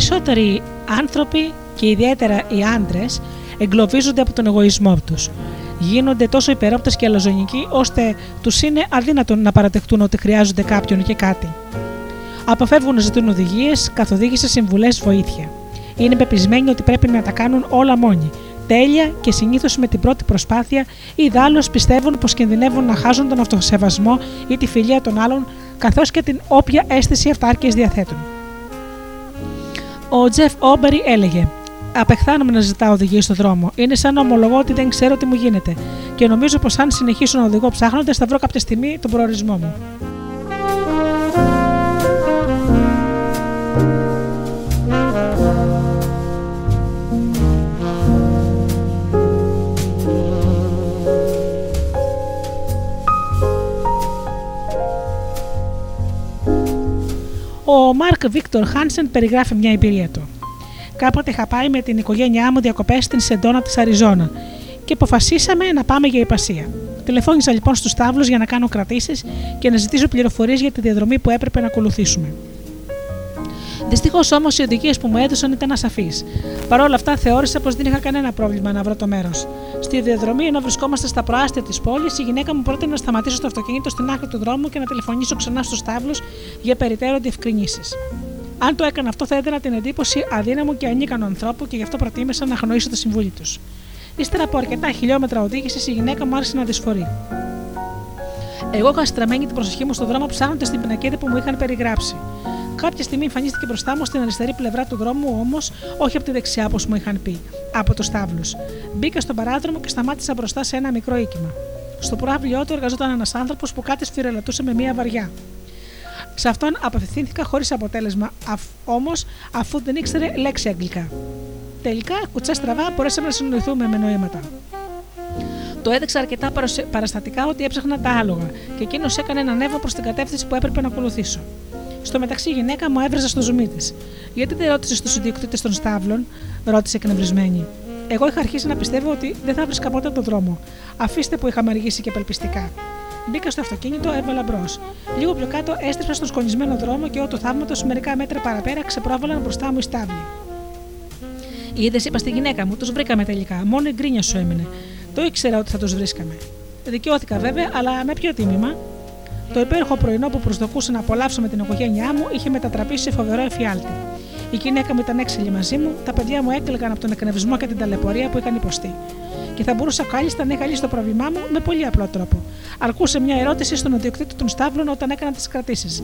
περισσότεροι άνθρωποι και ιδιαίτερα οι άντρες εγκλωβίζονται από τον εγωισμό τους. Γίνονται τόσο υπερόπτες και αλαζονικοί, ώστε τους είναι αδύνατο να παραδεχτούν ότι χρειάζονται κάποιον και κάτι. Αποφεύγουν να ζητούν οδηγίες, καθοδήγηση, συμβουλές, βοήθεια. Είναι πεπισμένοι ότι πρέπει να τα κάνουν όλα μόνοι, τέλεια και συνήθως με την πρώτη προσπάθεια, ή δάλλως πιστεύουν πως κινδυνεύουν να χάσουν τον αυτοσεβασμό ή τη φιλία των άλλων, καθώς και την όποια αίσθηση αυτάρκειας διαθέτουν. Ο Τζεφ Όμπερι έλεγε: Απεχθάνομαι να ζητάω οδηγίες στον δρόμο. Είναι σαν να ομολογώ ότι δεν ξέρω τι μου γίνεται. Και νομίζω πως αν συνεχίσω να οδηγώ ψάχνοντας, θα βρω κάποια στιγμή τον προορισμό μου. Ο Μάρκ Βίκτορ Χάνσεν περιγράφει μια εμπειρία του. Κάποτε είχα πάει με την οικογένειά μου διακοπές στην Σεντόνα της Αριζόνα και αποφασίσαμε να πάμε για υπασία. Τηλεφώνησα λοιπόν στους τάβλους για να κάνω κρατήσεις και να ζητήσω πληροφορίες για τη διαδρομή που έπρεπε να ακολουθήσουμε. Δυστυχώς όμως οι οδηγίες που μου έδωσαν ήταν ασαφείς. Παρ' όλα αυτά θεώρησα πως δεν είχα κανένα πρόβλημα να βρω το μέρος. Στη διαδρομή, ενώ βρισκόμαστε στα προάστια της πόλης, η γυναίκα μου πρότεινε να σταματήσω το αυτοκίνητο στην άκρη του δρόμου και να τηλεφωνήσω ξανά στους τάβλους για περιττέρω διευκρινήσεις. Αν το έκανα αυτό, θα έδινα την εντύπωση αδύναμου και ανίκανου ανθρώπου και γι' αυτό προτίμησα να αγνοήσω το συμβούλι τους. Ύστερα από αρκετά χιλιόμετρα οδήγησης, η γυναίκα μου άρχισε να δυσφορεί. Εγώ είχα στραμμένη την προσοχή μου στον δρόμο ψάχνοντας την πινακίδα που μου είχαν περιγράψει. Κάποια στιγμή εμφανίστηκε μπροστά μου στην αριστερή πλευρά του δρόμου, όμως όχι από τη δεξιά όπως μου είχαν πει, από του τάβλου. Μπήκα στον παράδρομο και σταμάτησα μπροστά σε ένα μικρό οίκημα. Στο προάβλιό του εργαζόταν ένας άνθρωπος που κάτι σφυρελατούσε με μία βαριά. Σε αυτόν απευθύνθηκα χωρίς αποτέλεσμα, όμως αφού δεν ήξερε λέξη αγγλικά. Τελικά, κουτσά στραβά, μπορέσαμε να συνοηθούμε με νοήματα. Το έδειξα αρκετά παραστατικά ότι έψαχνα τα άλογα και εκείνος έκανε ένα νεύμα προς την κατεύθυνση που έπρεπε να ακολουθήσω. Στο μεταξύ, η γυναίκα μου έβραζε στο ζουμί της. Γιατί δεν ρώτησε του ιδιοκτήτες των στάβλων, ρώτησε εκνευρισμένη. Εγώ είχα αρχίσει να πιστεύω ότι δεν θα βρίσκα ποτέ τον δρόμο. Αφήστε που είχαμε αργήσει και απελπιστικά. Μπήκα στο αυτοκίνητο, έβαλα μπρος. Λίγο πιο κάτω έστρεψα στον σκονισμένο δρόμο και ό,τι θαύματος μερικά μέτρα παραπέρα ξεπρόβαλαν μπροστά μου οι στάβλοι. Είδε, είπα στη γυναίκα μου, τους βρήκαμε τελικά. Μόνο η γκρίνια σου έμεινε. Το ήξερα ότι θα τους βρίσκαμε. Δικαιώθηκα βέβαια, αλλά με ποιο τίμημα; Το υπέροχο πρωινό που προσδοκούσα να απολαύσω με την οικογένειά μου είχε μετατραπεί σε φοβερό εφιάλτη. Η γυναίκα μου ήταν έξαλλη μαζί μου, τα παιδιά μου έκλαιγαν από τον εκνευρισμό και την ταλαιπωρία που είχαν υποστεί. Και θα μπορούσα κάλλιστα να είχα λύσει το πρόβλημά μου με πολύ απλό τρόπο. Αρκούσε μια ερώτηση στον ιδιοκτήτη των στάβλων όταν έκανα τις κρατήσεις.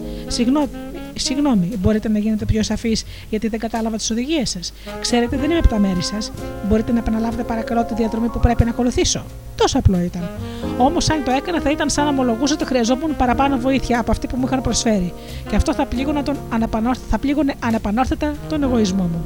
Συγγνώμη, μπορείτε να γίνετε πιο σαφείς γιατί δεν κατάλαβα τις οδηγίες σας. Ξέρετε, δεν είμαι από τα μέρη σας. Μπορείτε να επαναλάβετε παρακαλώ τη διαδρομή που πρέπει να ακολουθήσω. Τόσο απλό ήταν. Όμως, αν το έκανα, θα ήταν σαν να ομολογούσα ότι χρειαζόμουν παραπάνω βοήθεια από αυτή που μου είχαν προσφέρει. Και αυτό θα πλήγωνε, τον θα πλήγωνε ανεπανόρθετα τον εγωισμό μου.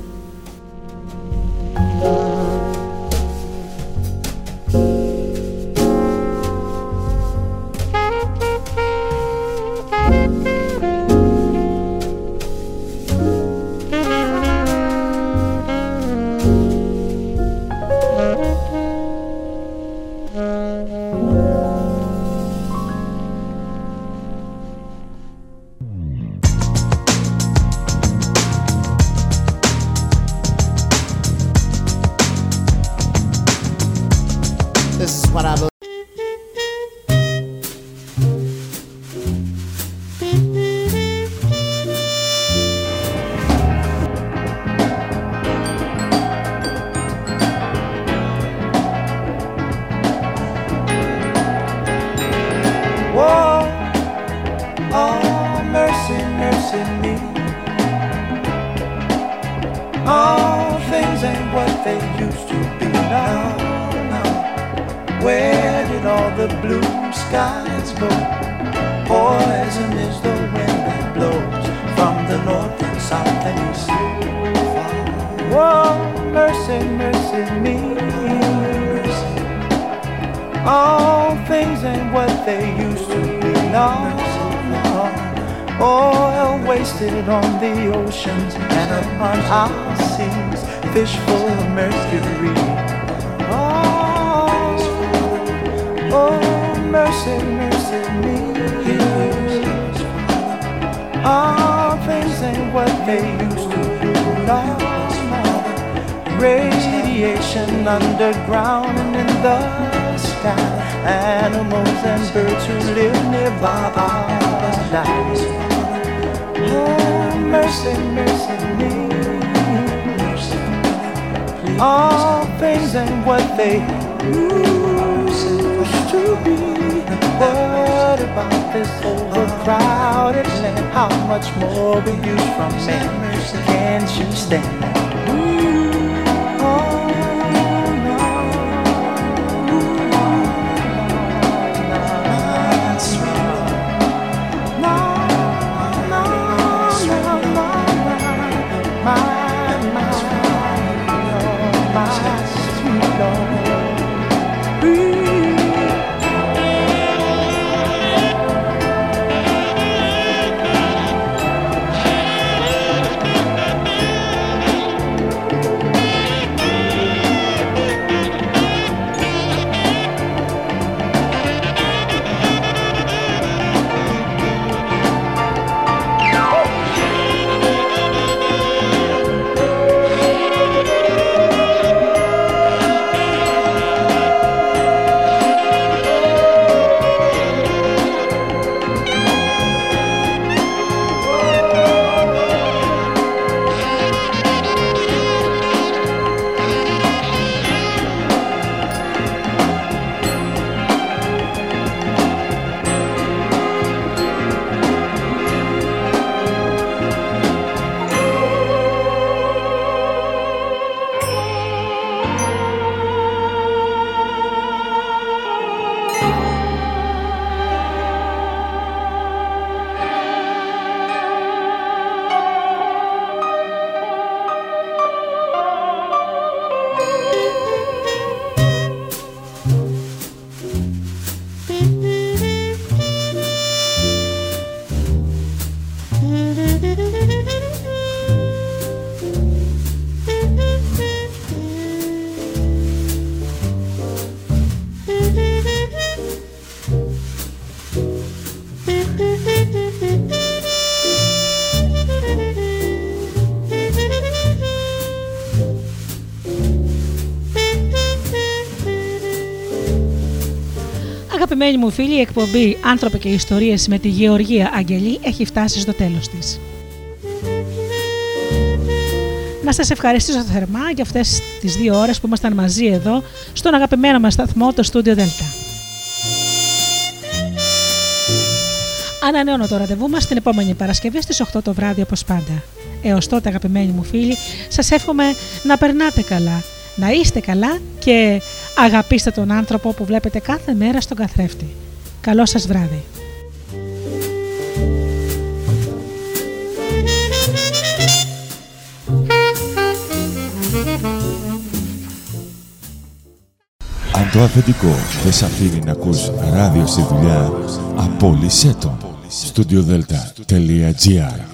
Seas, fish full of mercury. Oh, oh mercy, mercy me. All things ain't what they used to be. No, Radiation underground and in the sky. Animals and birds who live nearby are nice. Oh, mercy, mercy me. All things ain't what they used to be. What about this overcrowded land? How much more will you from me? Can't you stand? Αγαπημένοι μου φίλοι, η εκπομπή Άνθρωπε και Ιστορίες με τη Γεωργία Αγγελή έχει φτάσει στο τέλος της. Να σας ευχαριστήσω θερμά για αυτές τις δύο ώρες που ήμασταν μαζί εδώ στον αγαπημένο μας σταθμό, το Studio Delta. Ανανεώνω το ραντεβού μας την επόμενη Παρασκευή στις 8 το βράδυ όπως πάντα. Έως τότε αγαπημένοι μου φίλοι, σας εύχομαι να περνάτε καλά, να είστε καλά και αγαπήστε τον άνθρωπο που βλέπετε κάθε μέρα στον καθρέφτη. Καλό σας βράδυ. Αν το αφεντικό δεν σ' αφήνει να ακούς ράδιο στη δουλειά, απόλυσέ το. Studiodelta.gr